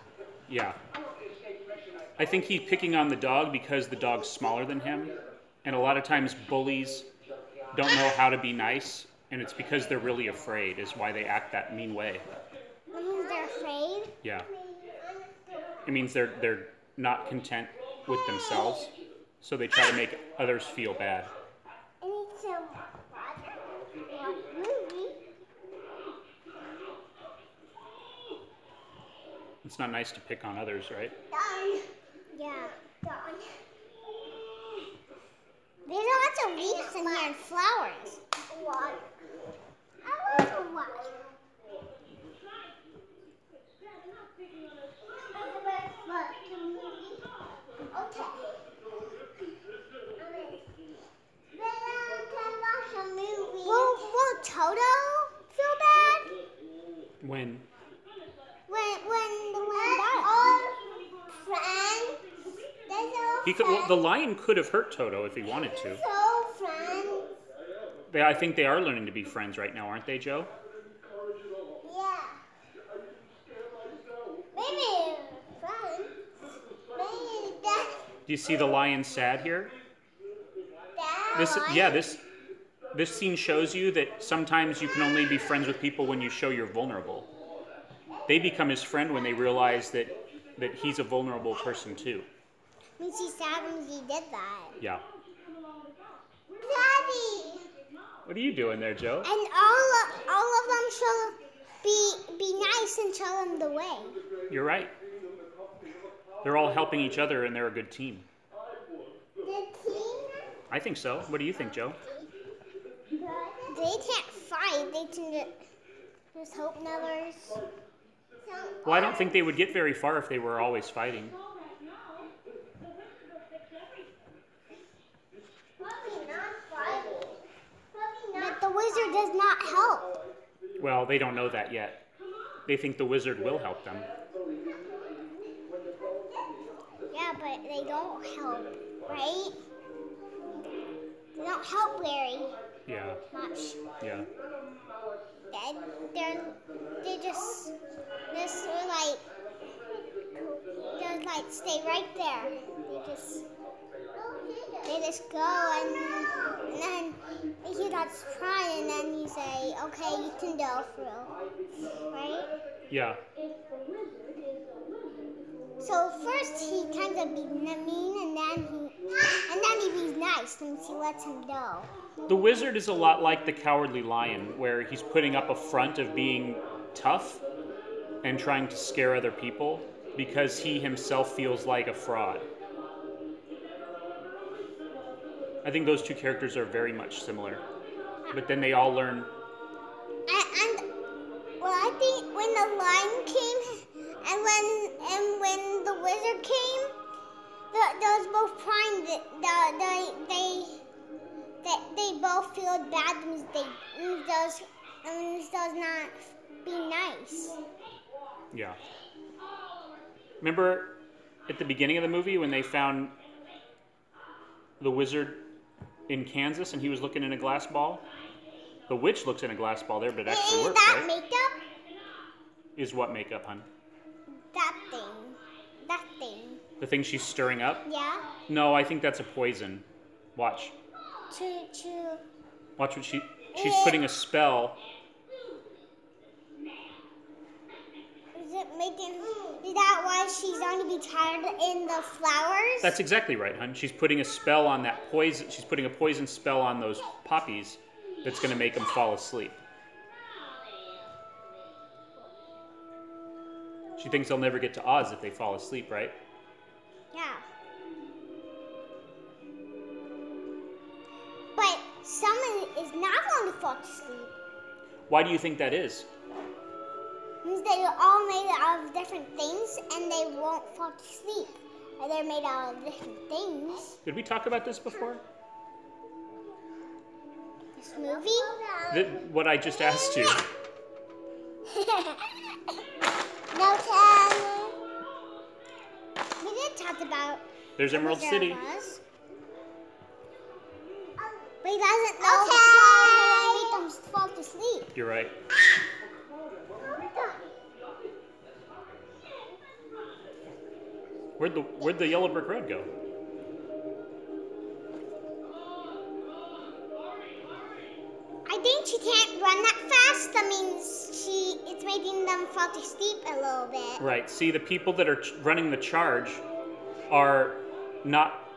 yeah. I think he's picking on the dog because the dog's smaller than him. And a lot of times, bullies don't know how to be nice, and it's because they're really afraid, is why they act that mean way. They're afraid. Yeah. It means they're, they're not content with themselves, so they try to make others feel bad. I need some water. Movie. It's not nice to pick on others, right? Done. Yeah. There's lots of leaves in here and flowers. Why? I. Okay. Will, will Toto feel bad When? when when the lion dies? friends. They're so He could, well, the lion could have hurt Toto if he wanted to. so friends. They, I think they are learning to be friends right now, aren't they, Joe? Yeah. Maybe friends. Maybe. Do you see the lion sad here? that This, yeah, this, this scene shows you that sometimes you can only be friends with people when you show you're vulnerable. They become his friend when they realize that, that he's a vulnerable person too. Means he's sad when he did that. Yeah. Daddy. What are you doing there, Joe? And all of, all of them show be be nice and show them the way. You're right. They're all helping each other and they're a good team. The team. I think so. What do you think, Joe? They can't fight. They can ju- just hope others. Well, I don't think they would get very far if they were always fighting. But the wizard does not help. Well, they don't know that yet. They think the wizard will help them. Yeah, but they don't help, right? They don't help Larry Yeah, much. yeah. They they're they just just were like they like stay right there. They just they just go and, and then he starts crying and then you say, okay, you can go through, right? Yeah. So first he kind of be mean and then he and then he be nice and he lets him go. The wizard is a lot like the cowardly lion, where he's putting up a front of being tough and trying to scare other people because he himself feels like a fraud. I think those two characters are very much similar. But then they all learn. And, and well, I think when the lion came and when and when the wizard came, the, those both crying. The, the, the, they they they both feel bad. Means they means those means does not be nice. Yeah. Remember at the beginning of the movie when they found the wizard in Kansas and he was looking in a glass ball? The witch looks in a glass ball there, but it actually Is works, that right? makeup? Is what makeup, hun? That thing. That thing. The thing she's stirring up? Yeah. No, I think that's a poison. Watch. To to. Watch what she she's putting a spell. Is it making? Is that why she's going to be tired in the flowers? That's exactly right, hun. She's putting a spell on that poison. She's putting a poison spell on those poppies that's going to make them fall asleep. She thinks they'll never get to Oz if they fall asleep, right? Yeah. But someone is not going to fall to sleep. Why do you think that is? Means they're all made out of different things and they won't fall to sleep. They're made out of different things. Did we talk about this before? This movie? Th- what I just asked you. no, Ken. We did talk about There's Emerald Wizard City. of But he doesn't know the song will make fall to sleep. You're right. Where'd the Where'd the yellow brick road go? I think she can't run that fast. That means she it's making them fall to sleep a little bit. Right. See, the people that are ch- running the charge are not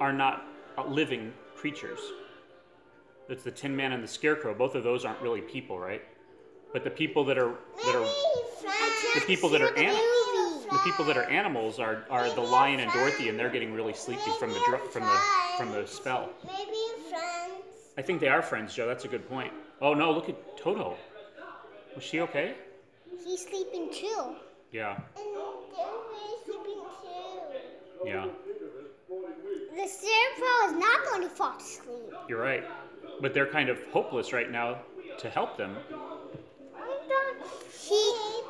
are not living creatures. It's the Tin Man and the Scarecrow. Both of those aren't really people, right? But the people that are that are the people that are animals. the people that are animals are, are the lion and Dorothy, and they're getting really sleepy from the dr- from the from the spell. Maybe friends. I think they are friends, Joe. That's a good point. Oh no, look at Toto. Was she okay? He's sleeping too. Yeah, And they're sleeping too. yeah. The Scarecrow is not going to fall asleep. You're right. But they're kind of hopeless right now to help them. I don't sleep.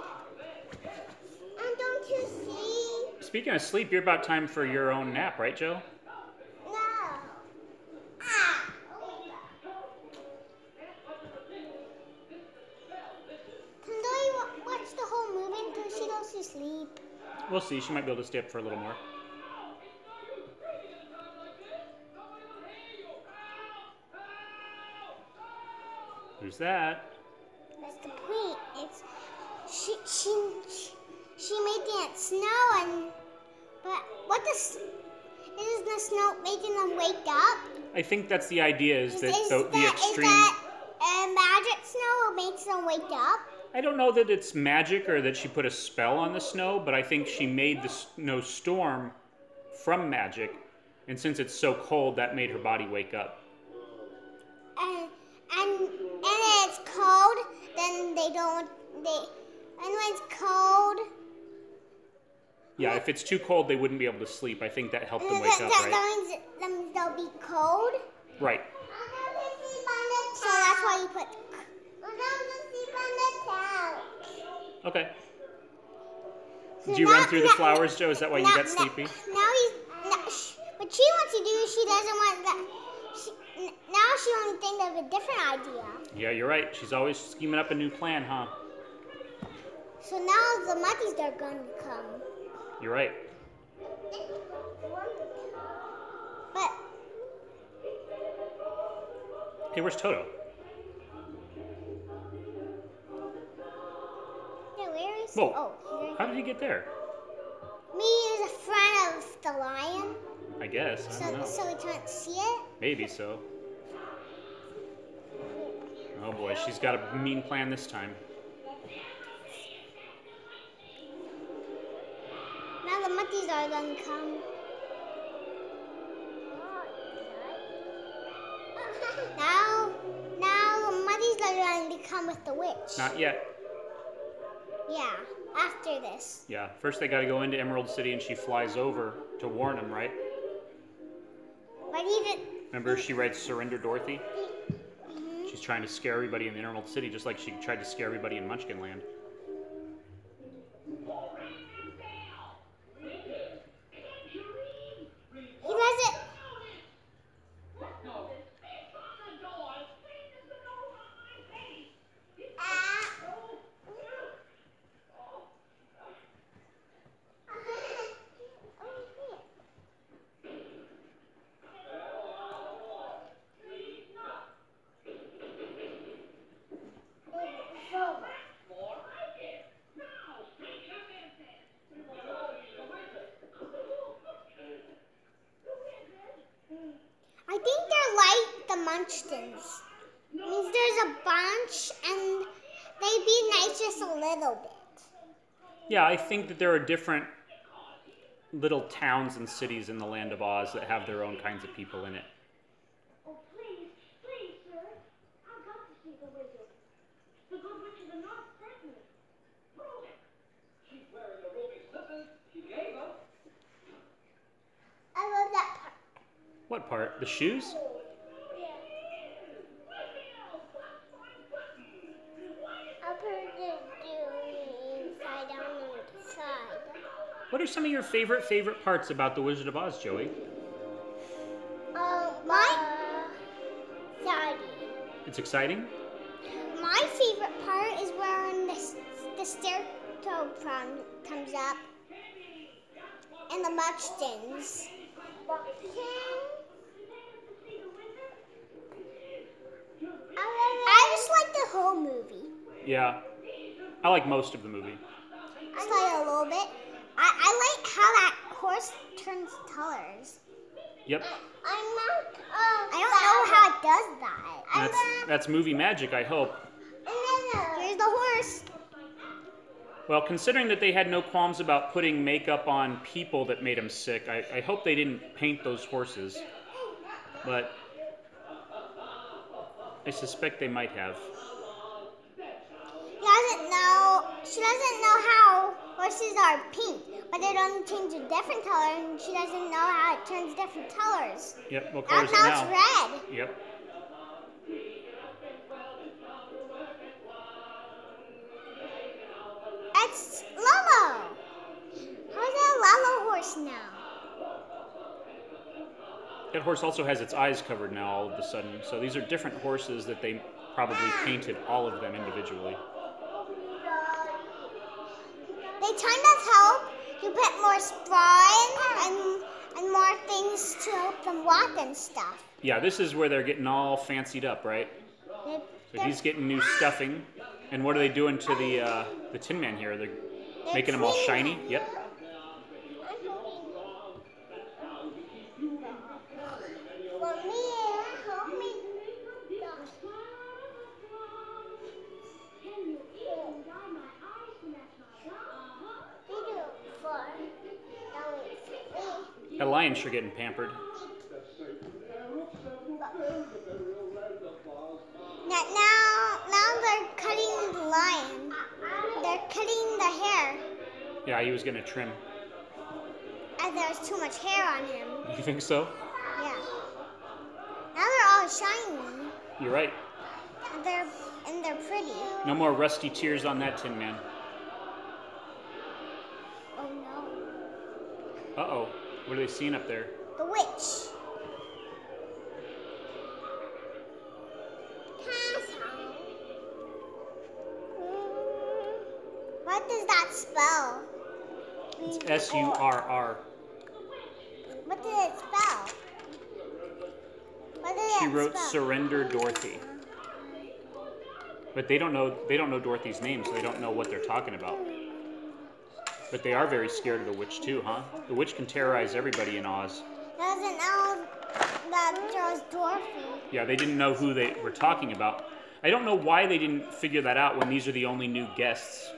And don't you see? Speaking of sleep, you're about time for your own nap, right, Joe? No. Ah. Can wa- watch the whole movie until she goes to sleep? We'll see. She might be able to stay up for a little more. Who's that? That's the point. It's she she she, made it snow and but what does isn't the snow making them wake up? I think that's the idea is that is the, the that, extreme. is that uh, magic snow makes them wake up? I don't know that it's magic or that she put a spell on the snow, but I think she made the snow storm from magic. And since it's so cold, that made her body wake up. And and and it's cold. Then they don't they. And when it's cold, Yeah, if it's too cold, they wouldn't be able to sleep. I think that helped them that, wake up, that, right? that means that means they'll be cold. Right. So that's why you put. Okay. So Did you now- run through the flowers, Joe? Is that why you now- got sleepy? Now he's. Now, sh- what she wants to do, she doesn't want that. Now she wants to think of a different idea. Yeah, you're right. She's always scheming up a new plan, huh? So now the monkeys are going to come. You're right. But Hey, where's Toto? yeah, where is? Whoa. Oh, he's How did he get there? Me is a friend of the lion, I guess. I so so we can't see it. Maybe so. Oh boy, she's got a mean plan this time. Now the monkeys are going to come. Now, now the monkeys are going to come with the witch. Not yet. Yeah, after this. Yeah. First, they got to go into Emerald City, and she flies over to warn them, right? But even Remember, she writes "Surrender, Dorothy." Trying to scare everybody in the Emerald City, just like she tried to scare everybody in Munchkinland. he doesn't. I think they're like the Munchkins. Means there's a bunch and they be nice just a little bit. Yeah, I think that there are different little towns and cities in the land of Oz that have their own kinds of people in it. Oh, please, please, sir. I've got to see the wizard. The good witches are not threatening. Prove it. She's wearing the ruby slippers she gave us. I love that part. What part? The shoes? Oh, I'll put it doing inside down on the side. What are some of your favorite favorite parts about the Wizard of Oz, Joey? Um, my sorry. It's exciting. My favorite part is when the the Stairtopron comes up and the Munchkins. I just like the whole movie. Yeah, I like most of the movie. Just like a little bit. I, I like how that horse turns colors. Yep, I'm not. I don't know how it does that. that's that's movie magic. I hope. Here's the horse. Well, considering that they had no qualms about putting makeup on people that made them sick, I, I hope they didn't paint those horses. But I suspect they might have. He doesn't know. She doesn't know how horses are pink, but it only change a different color, and she doesn't know how it turns different colors. Yep, what color Now, now now? it's red. Yep. It's Lolo. How's that Lolo horse now? That horse also has its eyes covered now all of a sudden. So these are different horses that they probably ah. painted all of them individually. They kind of help you put more in and and more things to help them walk and stuff. Yeah, this is where they're getting all fancied up, right? So he's getting new stuffing. And what are they doing to the uh, the Tin Man here? They're they're making him all shiny. Yep. That lion's sure getting pampered. Now, now, now they're cutting the lion. They're cutting the hair, Yeah, he was gonna trim. as there's too much hair on him. You think so? Yeah. Now they're all shiny. You're right. And they're and they're pretty. No more rusty tears on that Tin Man. Oh no. Uh oh. What are they seeing up there? The witch. Hmm. What does that spell? It's S U R R. What did it spell? What did She it wrote spell? Surrender Dorothy. But they don't know they don't know Dorothy's name, so they don't know what they're talking about. Hmm. But they are very scared of the witch too, huh? The witch can terrorize everybody in Oz. Doesn't know that there's Dorothy. Yeah, they didn't know who they were talking about. I don't know why they didn't figure that out when these are the only new guests.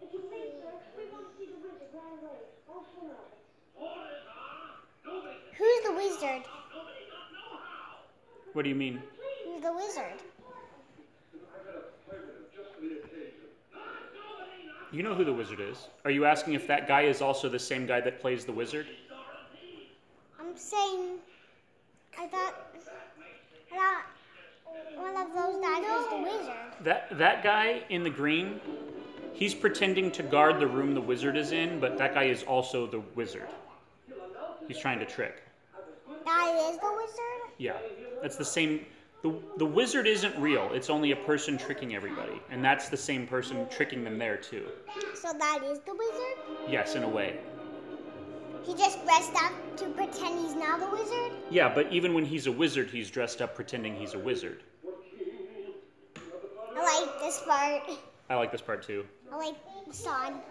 If you please, sir, we want to see the wizard right away. All four of us. Who's the wizard? What do you mean? Who's the wizard? You know who the wizard is. Are you asking if that guy is also the same guy that plays the wizard? I'm saying. I thought. I thought one of those guys was the wizard. That that guy in the green, he's pretending to guard the room the wizard is in, but that guy is also the wizard. He's trying to trick. That is the wizard? Yeah, that's the same. The, the wizard isn't real. It's only a person tricking everybody, and that's the same person tricking them there too. So that is the wizard? Yes, in a way. He just dressed up to pretend he's not the wizard? Yeah, but even when he's a wizard, he's dressed up pretending he's a wizard. I like this part. I like this part too. I like the song.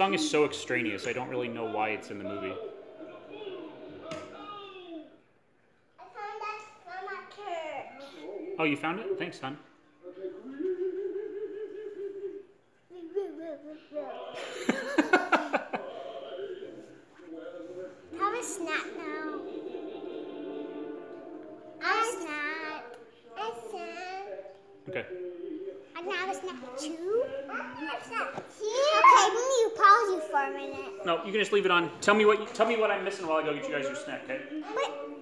Song is so extraneous. I don't really know why it's in the movie. I found that from a church. Oh, you found it? Thanks, hon. Leave it on. Tell me what you, tell me what I'm missing while I go get you guys your snack, okay? Wait.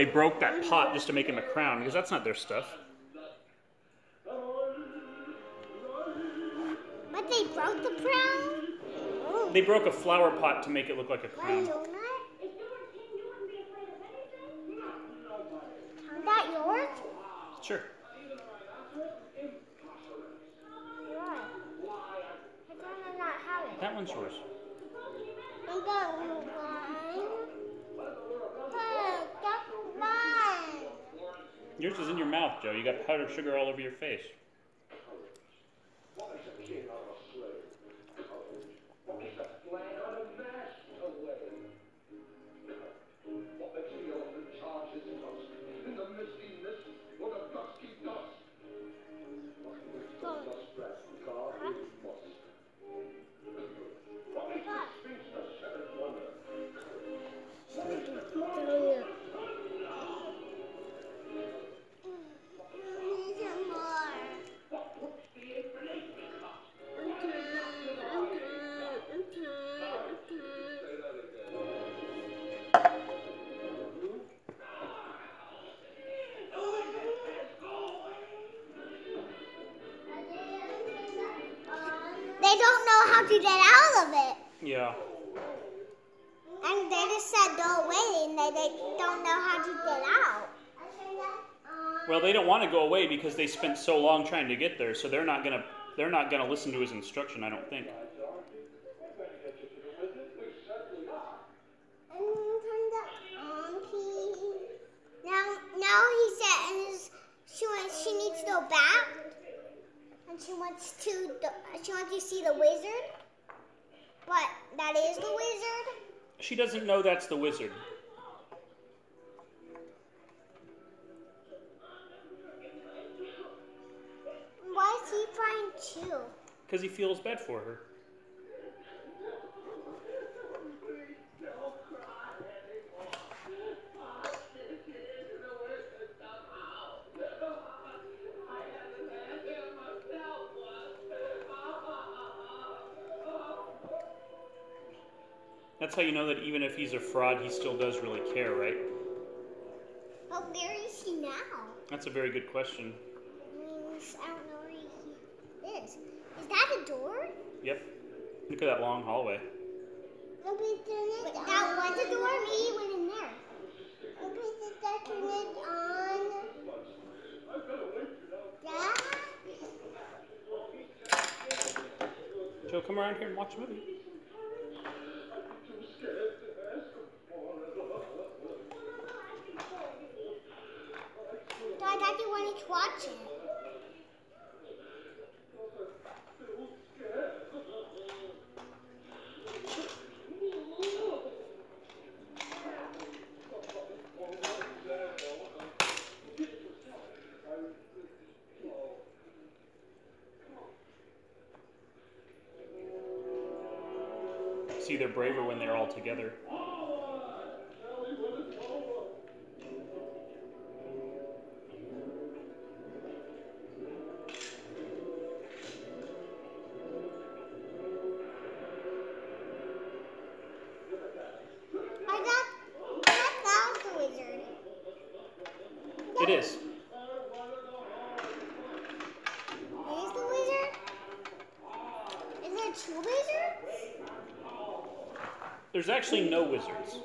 They broke that pot just to make him a crown, because that's not their stuff. But they broke the crown. Oh, They broke a flower pot to make it look like a crown. donut. If you were king, you wouldn't be afraid of anything? Is that yours? Sure. What? I don't not have it. That one's yours. I got one. Hey, that's mine. Yours is in your mouth, Joe. You got powdered sugar all over your face. How to get out of it. Yeah. And they just said go away and they, they don't know how to get out. Well, they don't want to go away because they spent so long trying to get there, so they're not gonna they're not gonna listen to his instruction. I don't think. Now, now he says she wants, she needs to go back, and she wants to she wants to see the wizard. What? That is the wizard. She doesn't know that's the wizard. Why is he crying too? Because he feels bad for her. That's how you know that even if he's a fraud, he still does really care, right? But where is he now? That's a very good question. I don't know where he is. Is that a door? Yep. Look at that long hallway. But that was a door. Maybe he went in there. Open the turn it on. Yeah. Joe, come around here and watch a movie. No, I thought you wanted to watch it. See, they're braver when they're all together. There two wizards? There's actually no wizards.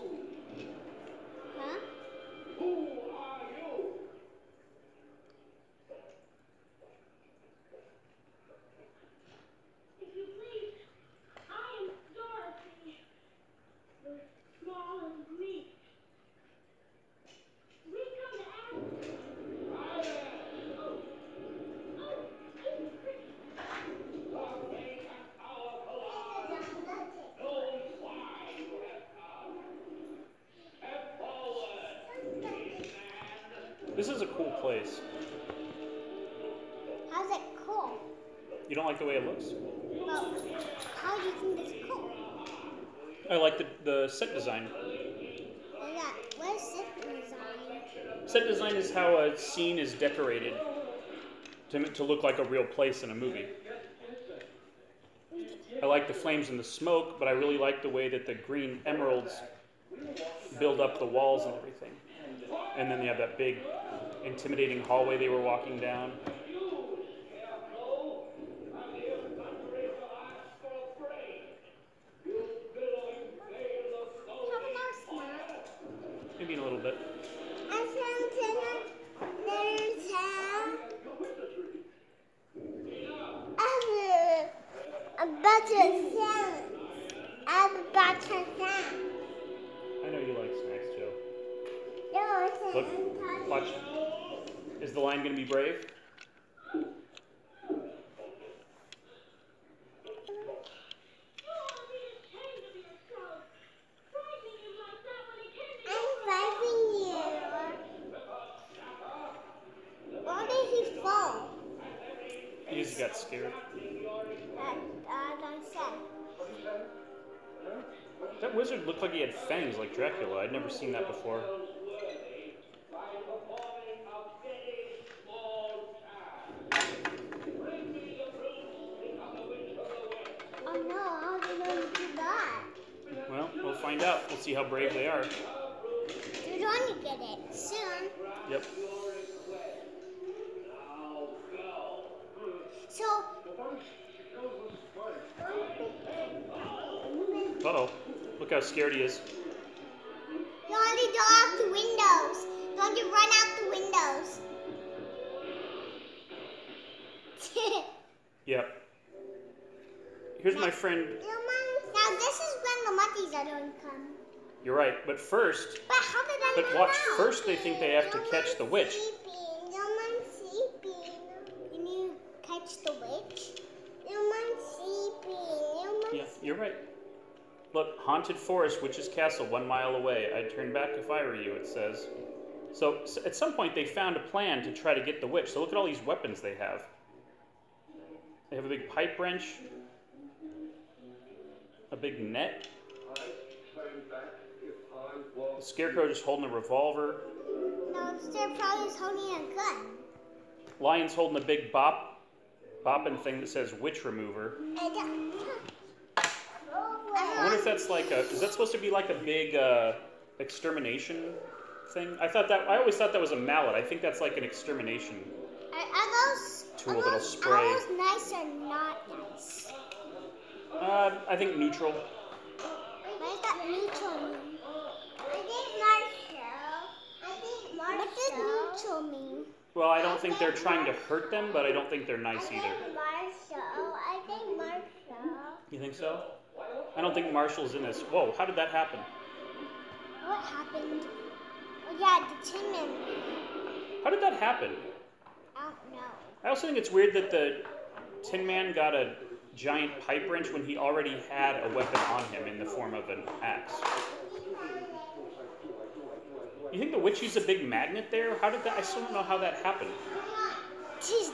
To, to look like a real place in a movie. I like the flames and the smoke, but I really like the way that the green emeralds build up the walls and everything. And then they have that big, intimidating hallway they were walking down. See how brave they are. You're going to get it soon. Yep. So, Uh oh. Look how scared he is. But first, But But watch, first they think they have to catch the witch. Sleeping. No one's sleeping. Can you catch the witch? No one's sleeping. No one's yeah, you're right. Look, haunted forest, witch's castle, one mile away. I'd turn back if I were you. It says. So at some point they found a plan to try to get the witch. So look at all these weapons they have. They have a big pipe wrench, a big net. The scarecrow just holding a revolver. No, they're probably just holding a gun. Lion's holding a big bop, bopping thing that says witch remover. I wonder if that's like a. Is that supposed to be like a big uh, extermination thing? I thought that. I always thought that was a mallet. I think that's like an extermination. Are, those, Tool that'll spray. Are those nice or not nice? Uh, I think neutral. What does that neutral mean? I think Marshall. I think Marshall. What does neutral mean? Well, I don't think they're trying to hurt them, but I don't think they're nice either. I think Marshall. I think Marshall. You think so? I don't think Marshall's in this. Whoa! How did that happen? What happened? Oh yeah, the Tin Man. How did that happen? I don't know. I also think it's weird that the Tin Man got a giant pipe wrench when he already had a weapon on him in the form of an axe. You think the witch used a big magnet there? How did that? I still don't know how that happened. Jeez.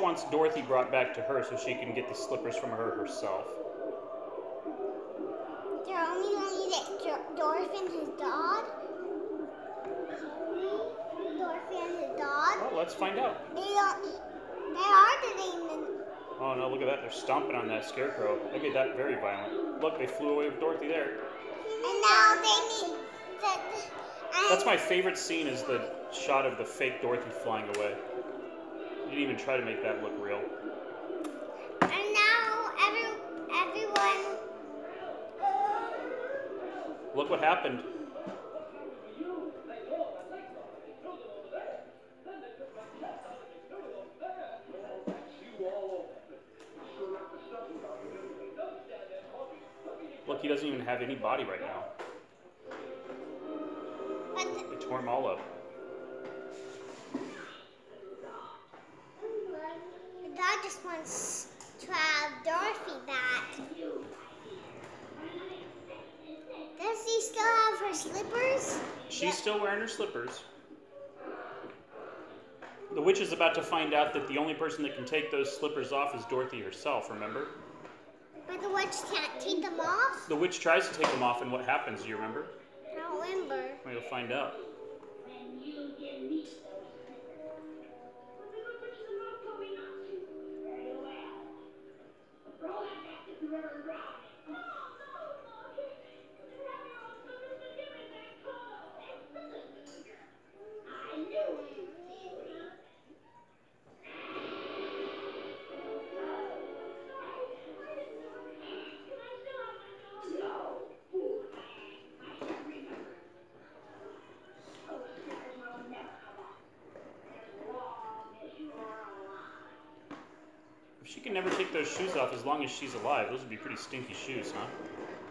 Wants Dorothy brought back to her so she can get the slippers from her herself. They're only going to get Dor- Dorothy and his dog. Dorothy and his dog. Well, let's find out. They don't, they are the, Oh no, look at that. They're stomping on that scarecrow. They made that very violent. Look, they flew away with Dorothy there. and now they need, the, That's my favorite scene is the shot of the fake Dorothy flying away. You didn't even try to make that look real. And now every everyone. Look what happened. Look, he doesn't even have any body right now. They tore him all up. Dog just wants to have Dorothy back. Does he still have her slippers? She's still wearing her slippers. The witch is about to find out that the only person that can take those slippers off is Dorothy herself, remember? But the witch can't take them off? The witch tries to take them off, and what happens? Do you remember? I don't remember. Well, you'll find out. Shoes off as long as she's alive, those would be pretty stinky shoes, huh?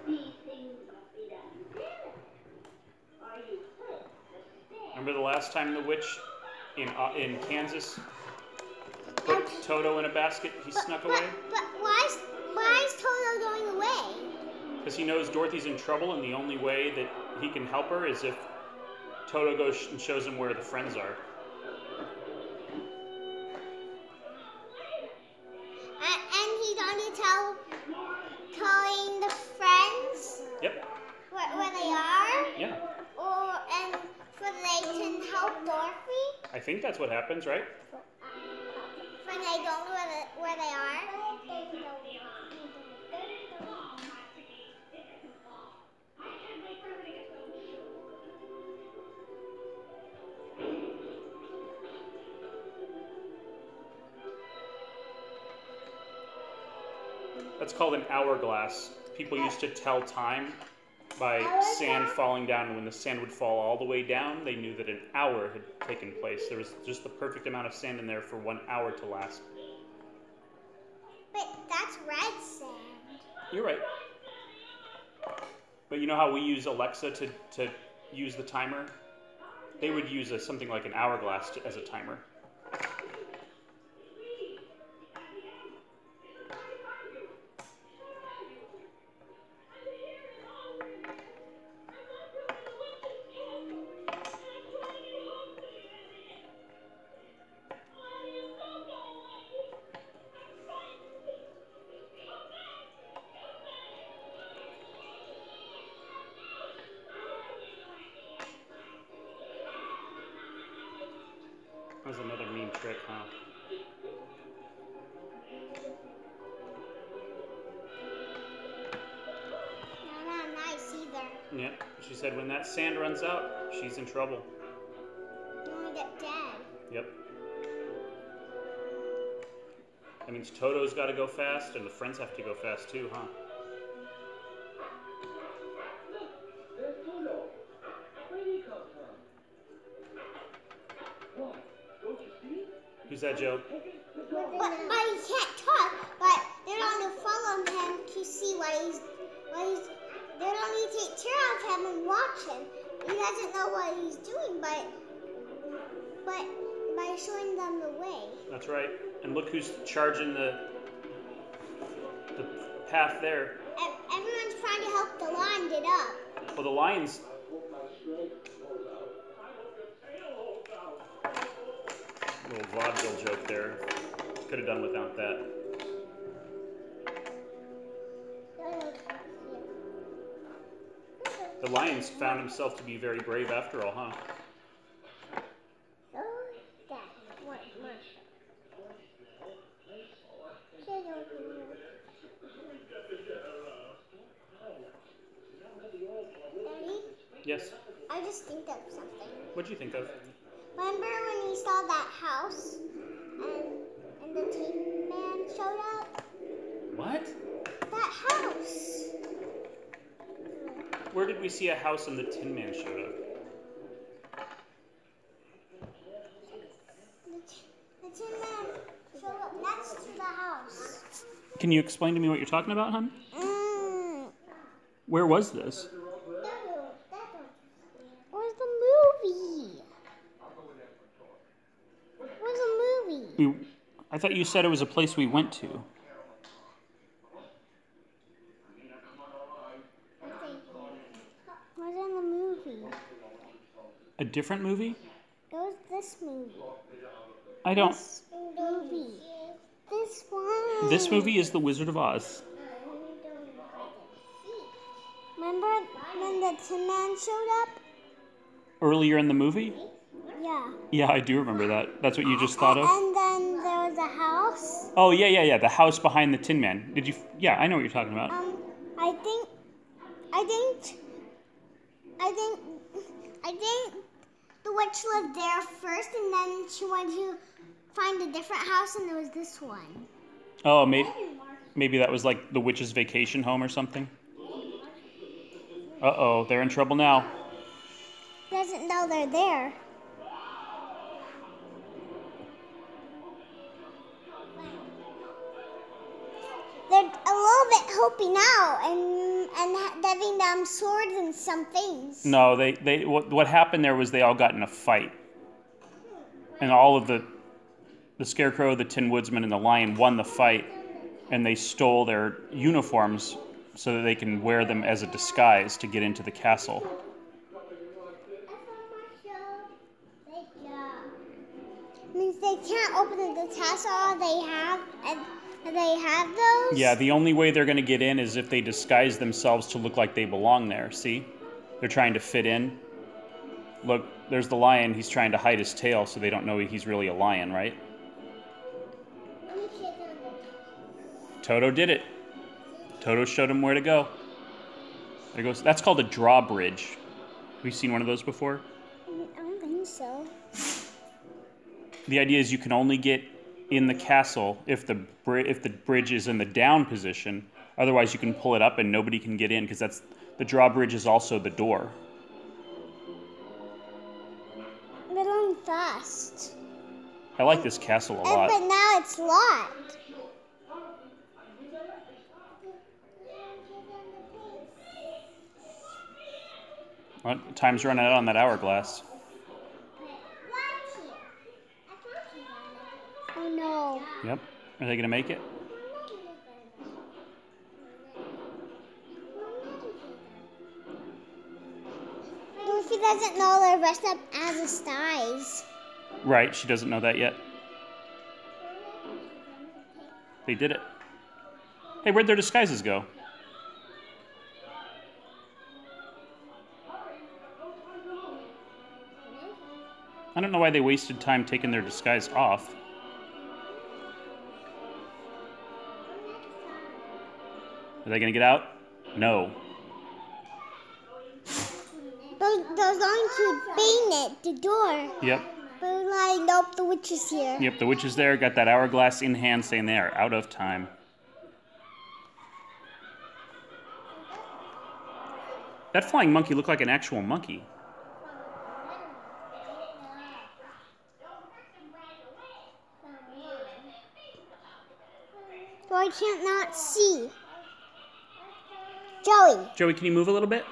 These things must be done together. Are you fit to stand? Remember the last time the witch in uh, in Kansas put Toto in a basket? He But, snuck but, away but why is, why is Toto going away? because he knows Dorothy's in trouble, and the only way that he can help her is if Toto goes and shows him where the friends are. That's what happens, right? when they where, the, where they are. That's called an hourglass. People used to tell time by sand falling down. And When the sand would fall all the way down, they knew that an hour had taken place. There was just the perfect amount of sand in there for one hour to last. But that's red sand. You're right. But you know how we use Alexa to, to use the timer? They would use a, something like an hourglass to, as a timer. That out, she's in trouble. You only get dead. Yep. That means Toto's got to go fast, and the friends have to go fast too, huh? There's Toto. Where did he come from? What? Don't you see? Who's that, Joe? But, but he can't talk. But they're to follow him to see what he's what he's. They're to take care of him and watch him. He doesn't know what he's doing, but but by showing them the way. That's right. And look who's charging the the path there. Everyone's trying to help the lion get up. Well, the lions. Little vaudeville joke there. Could have done without that. The lions found himself to be very brave after all, huh? Yes. I just think of something. What'd you think of? Remember when we saw that house and and the Tin Man showed up? What? That house. Where did we see a house and the Tin Man showed up? The, Tin Man showed up next to the house. Can you explain to me what you're talking about, hon? Mm. Where was this? Where's the movie? Where's the movie? We, I thought you said it was a place we went to. Where's in the movie? A different movie? It was this movie. I don't. This movie. This one. This movie is The Wizard of Oz. Remember when the Tin Man showed up? Earlier in the movie? Yeah. Yeah, I do remember that. That's what you just thought of? And then there was a house. Oh, yeah, yeah, yeah. The house behind the Tin Man. Did you? Yeah, I know what you're talking about. Um, I think, I think, I think, I think the witch lived there first, and then she went to find a different house, and there was this one. Oh, maybe, maybe that was like the witch's vacation home or something. Uh oh, they're in trouble now. Doesn't know they're there. They're a little bit helping out and and ha- giving them swords and some things. No, they, they what, what happened there was they all got in a fight. And all of the the scarecrow, the tin woodsman, and the lion won the fight, and they stole their uniforms so that they can wear them as a disguise to get into the castle. Means they can't open the castle. They have and they have those. Yeah, the only way they're going to get in is if they disguise themselves to look like they belong there. See? They're trying to fit in. Look, there's the lion. He's trying to hide his tail so they don't know he's really a lion, right? Toto did it. Toto showed him where to go. There goes. That's called a drawbridge. Have you seen one of those before? I don't think so. The idea is you can only get in the castle if the bri- if the bridge is in the down position. Otherwise, you can pull it up and nobody can get in because that's the drawbridge is also the door. They're going fast. I like this castle a lot. but now it's locked. Well, time's running out on that hourglass. Oh no. Yep. Are they gonna make it? Luffy doesn't know they're dressed up as a spies. Right. She doesn't know that yet. They did it. Hey, where'd their disguises go? I don't know why they wasted time taking their disguise off. Are they gonna get out? No. They're, they're going to bang it, the door. Yep. But like, nope, the witch is here. Yep, the witch is there, got that hourglass in hand saying they are out of time. That flying monkey looked like an actual monkey. So I can't not see. Joey. Joey, can you move a little bit?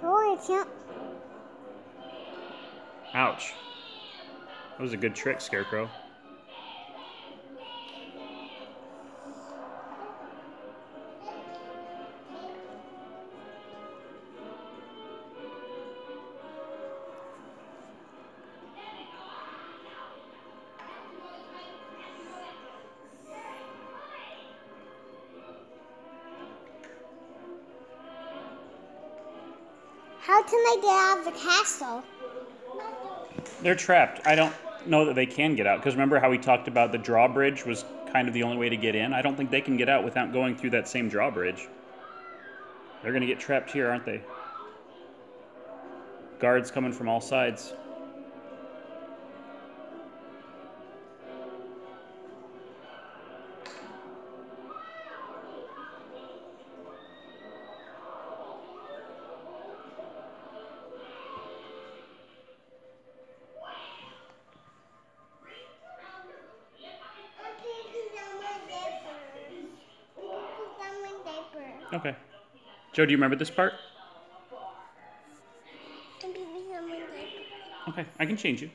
Joey, can't. Ouch. That was a good trick, Scarecrow. Of the castle? They're trapped. I don't know that they can get out because remember how we talked about the drawbridge was kind of the only way to get in? I don't think they can get out without going through that same drawbridge. They're gonna get trapped here, aren't they? Guards coming from all sides. Okay. Joe, do you remember this part? Okay, I can change you.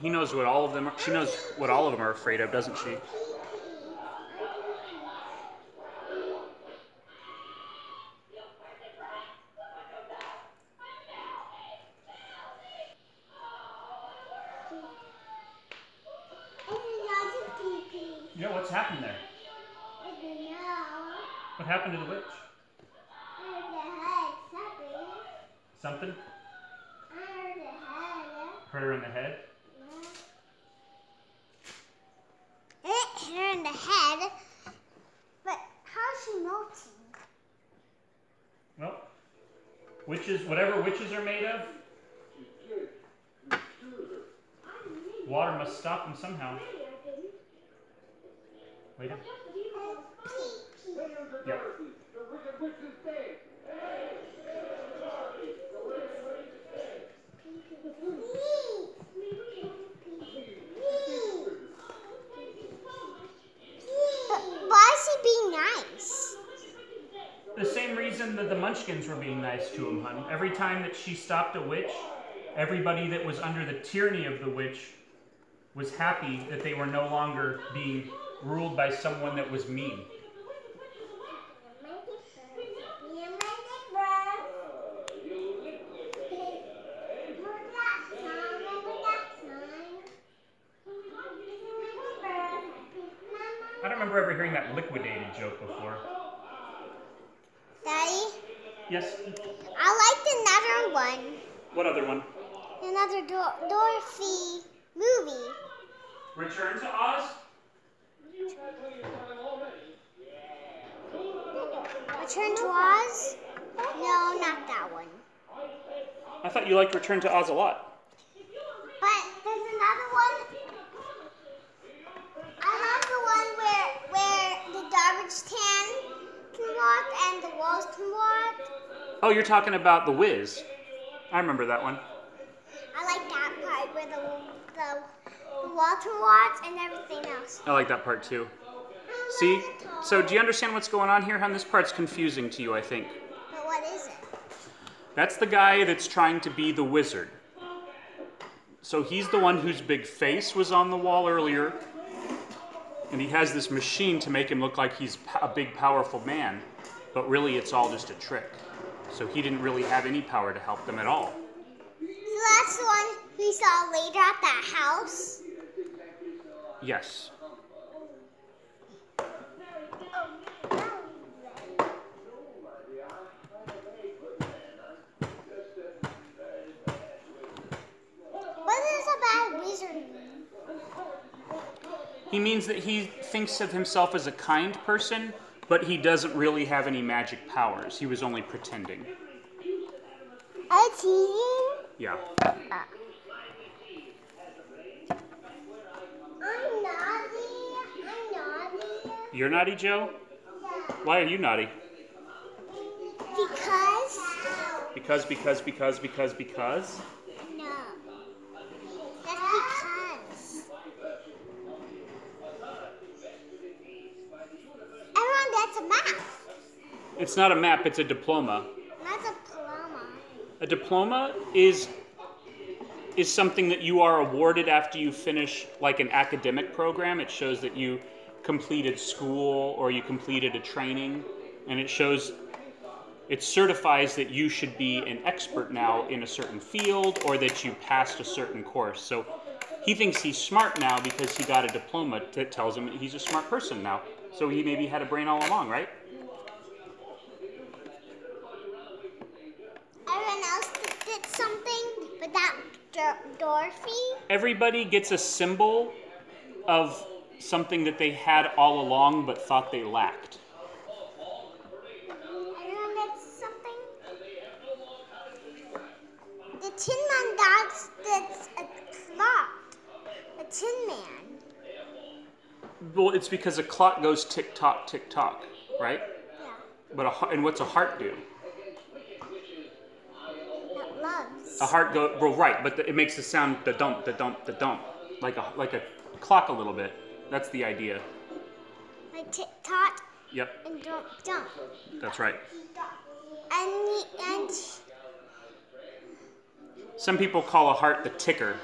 He knows what all of them are. She knows what all of them are afraid of, doesn't she? Yeah, what's happened there? What happened to the witch? Something? Hurt her in the head? It hit her in the head, but how's she melting? Well, witches, whatever witches are made of, water must stop them somehow. Wait. up. Yep. The wicked witch is dead. Why is she being nice? The same reason that the Munchkins were being nice to him, hun. Every time that she stopped a witch, everybody that was under the tyranny of the witch was happy that they were no longer being ruled by someone that was mean. I don't remember ever hearing that liquidated joke before. Daddy, Yes. I liked another one. What other one? Another Dor- Dorothy movie. Return to Oz? Return to Oz? No, not that one. I thought you liked Return to Oz a lot. But there's another one. I love the one where where the garbage can and the can. Oh, you're talking about The Wiz. I remember that one. I like that part where the the, the wall can and everything else. I like that part too. See? So, do you understand what's going on here, hon? This part's confusing to you, I think. But what is it? That's the guy that's trying to be the wizard. So, he's the one whose big face was on the wall earlier. And he has this machine to make him look like he's a big, powerful man. But really, it's all just a trick. So, he didn't really have any power to help them at all. So that's the one we saw later at that house. Yes. What does a bad wizard mean? He means that he thinks of himself as a kind person, but he doesn't really have any magic powers. He was only pretending. A teasing? Yeah. I'm naughty. I'm naughty. You're naughty, Joe? Why are you naughty? Because Because, because, because, because, because? no. That's because. Everyone, a map. It's not a map, it's a diploma. Not a diploma. A diploma is is something that you are awarded after you finish like an academic program. It shows that you completed school or you completed a training and it shows it certifies that you should be an expert now in a certain field or that you passed a certain course. So he thinks he's smart now because he got a diploma that tells him he's a smart person now. So he maybe had a brain all along, right? Everyone else did- something. But that Dor- Dorothy, Everybody gets a symbol of something that they had all along but thought they lacked. everyone gets something. The Tin Man that's a clock. A Tin Man. Well, it's because a clock goes tick tock, tick tock, right? Yeah. But a and what's a heart do? That loves. A heart go well, right, but the, it makes the sound the dump, the dump, the dump, like a like a clock a little bit. That's the idea. Like tick tock Yep, and jump jump. that's right. And and Some people call a heart the ticker.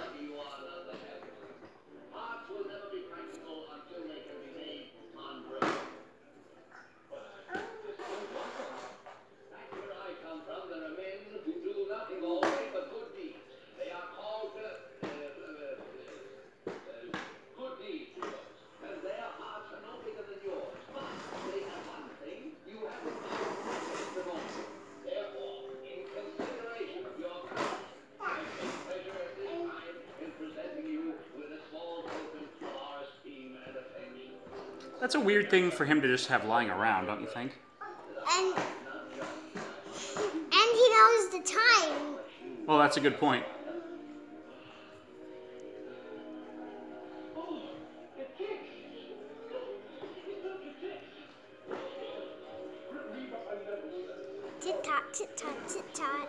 Where I come from, there are men who do nothing always but good deeds. They are called uh, uh, uh, uh, good deeds heroes, and their hearts are no bigger than yours. But they have one thing you haven't at the moment. Therefore, in consideration of your courage, I take pleasure at this time in presenting you with a small token of our esteem and affection. That's a weird thing for him to just have lying around, don't you think? and and he knows the time. Well, that's a good point. Tit tot, tit tot, tit tot.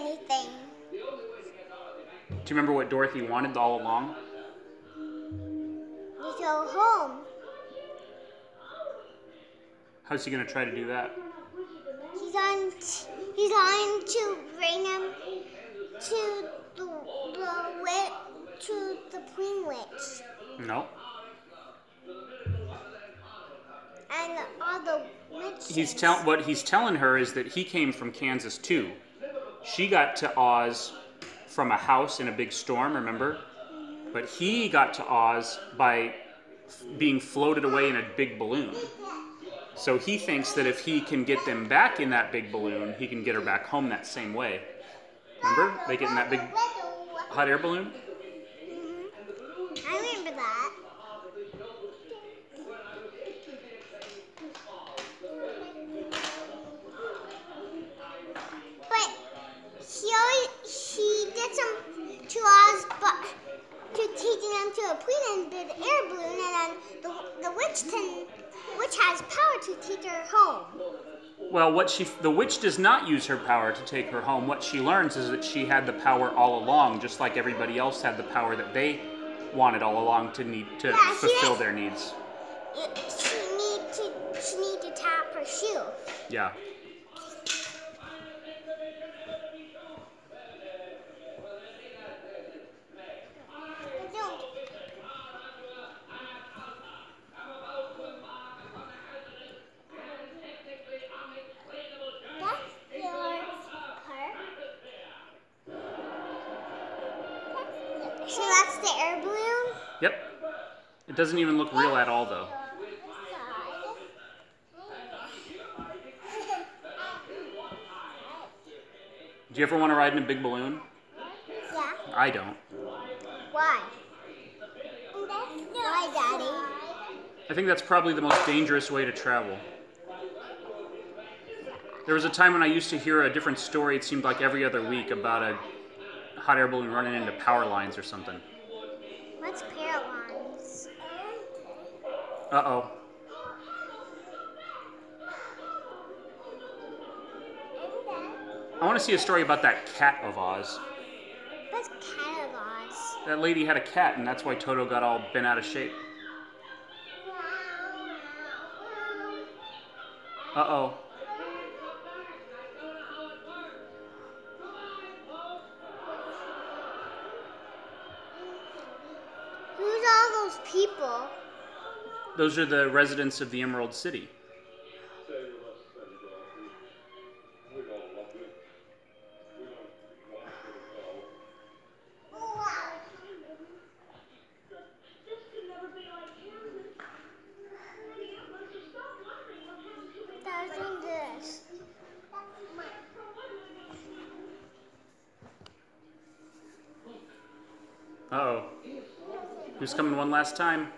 Anything. Do you remember what Dorothy wanted all along? We go home. How's he gonna try to do that? He's on. T- he's going to bring him to the the witch to the Queen Witch No. and all the witches. He's tell what he's telling her is that he came from Kansas too. She got to Oz from a house in a big storm, remember? But he got to Oz by being floated away in a big balloon. So he thinks that if he can get them back in that big balloon, he can get her back home that same way. Remember? They get in that big hot air balloon? I remember that. But he always he gets him to Oz, but to taking them to a plane and big air balloon, and then the the witch can witch has power to take her home. Well, what she the witch does not use her power to take her home. What she learns is that she had the power all along, just like everybody else had the power that they wanted all along to need to Yeah, fulfill their needs. It, she need to she need to tap her shoe. Yeah. Don't. That's yours, her. So that's the air balloon. Yep. It doesn't even look real at all, though. Do you ever want to ride in a big balloon? Yeah. I don't. Why? Why, Daddy? I think that's probably the most dangerous way to travel. There was a time when I used to hear a different story, it seemed like every other week, about a hot air balloon running into power lines or something. What's? Uh oh. I want to see a story about that cat of Oz. What's paralyzed? That lady had a cat, and that's why Toto got all bent out of shape. Uh oh. Who's all those people? those are the residents of the Emerald City. Uh oh. Who's coming one last time?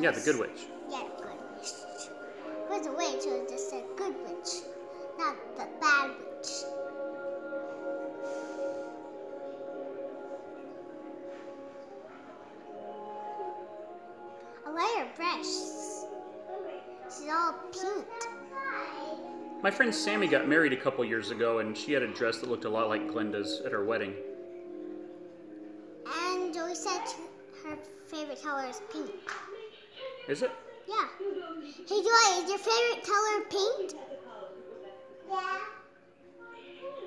Yeah, the good witch. Yeah, the good witch. It was a witch, it was just a good witch, not the bad witch. I like breasts. She's all pink. My friend Sammy got married a couple years ago, and she had a dress that looked a lot like Glinda's at her wedding. Is it? Yeah. Hey Joy, is your favorite color pink? Yeah.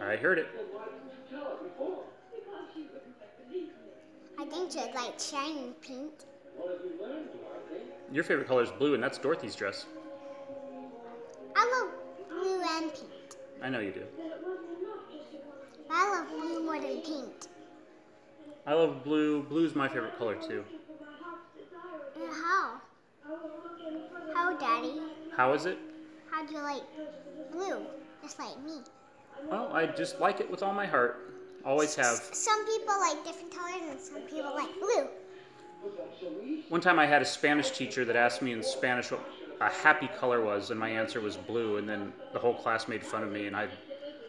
I heard it. I think she would like shiny pink. Your favorite color is blue, and that's Dorothy's dress. I love blue and pink. I know you do. I love blue more than pink. I love blue. Blue's my favorite color too. And how? Daddy? How is it? How do you like blue? Just like me. Well, I just like it with all my heart. Always have. Some people like different colors and some people like blue. One time I had a Spanish teacher that asked me in Spanish what a happy color was, and my answer was blue, and then the whole class made fun of me, and I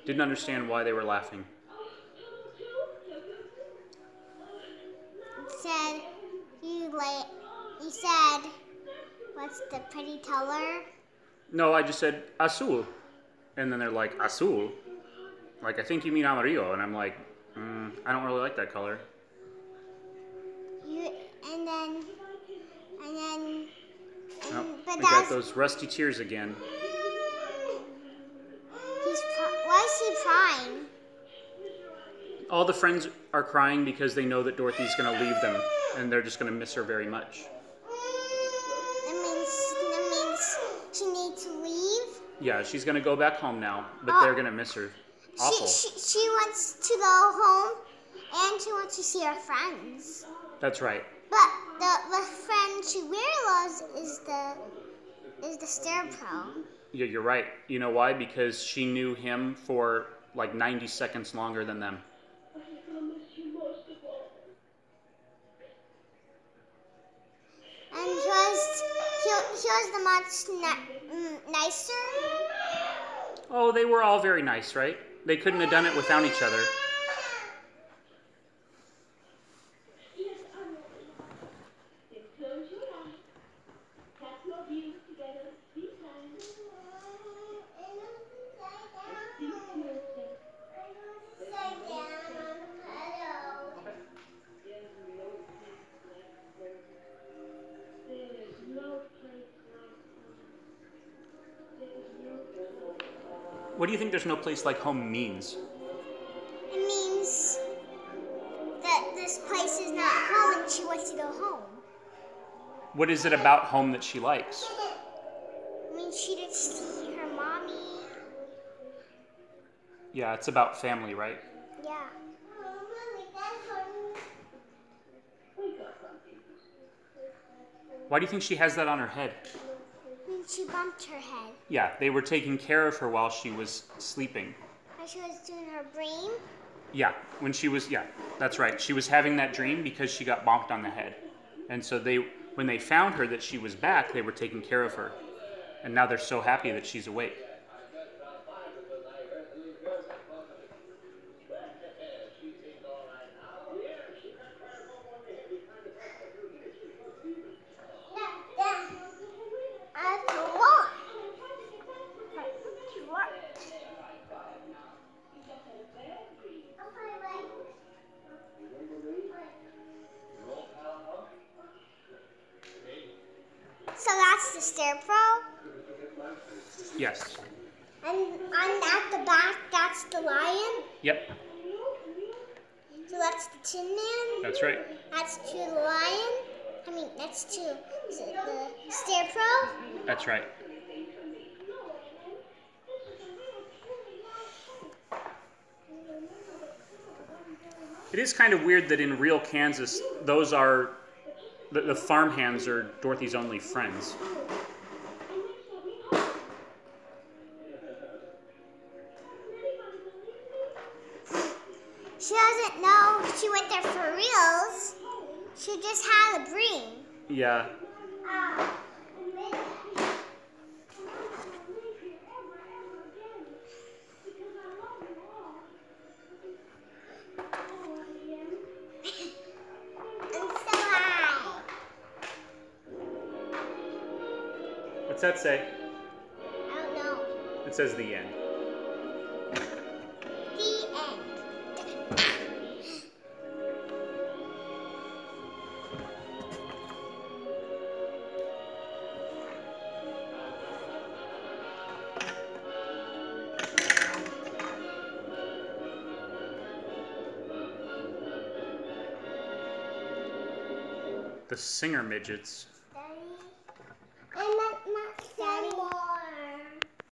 didn't understand why they were laughing. Said you like you said what's the pretty color? No, I just said azul. And then they're like, azul? Like, I think you mean amarillo. And I'm like, mm, I don't really like that color. You and then and then and, Nope, but I got those rusty tears again. he's why is he crying? All the friends are crying because they know that Dorothy's going to leave them, and they're just going to miss her very much. Yeah, she's going to go back home now, but Oh. they're going to miss her. Awful. She, she she wants to go home and she wants to see her friends. That's right. But the the friend she really loves is the is the Star Pro. Yeah, you're right. You know why? Because she knew him for like 90 seconds longer than them. And he was he, he was the much Mm, nicer. Oh, they were all very nice, right? They couldn't have done it without each other. Place like home means? It means that this place is not home and she wants to go home. What is it about home that she likes? I mean, she did see her mommy. Yeah, it's about family, right? Yeah. Why do you think she has that on her head? She bumped her head. Yeah, they were taking care of her while she was sleeping. When she was doing her dream. Yeah, when she was yeah, that's right. She was having that dream because she got bonked on the head. And so they when they found her that she was back, they were taking care of her. And now they're so happy that she's awake. I don't want. To work. So that's the stair pro, Yes. and on at the back that's the lion. Yep, So that's the Tin Man. that's right. That's to the lion. I mean, that's to is it the stair pro. That's right. It is kind of weird that in real Kansas, those are the, the farmhands are Dorothy's only friends. She doesn't know she went there for reals. She just had a dream. Yeah. And that say? I don't know. It says the end. The end. The singer midgets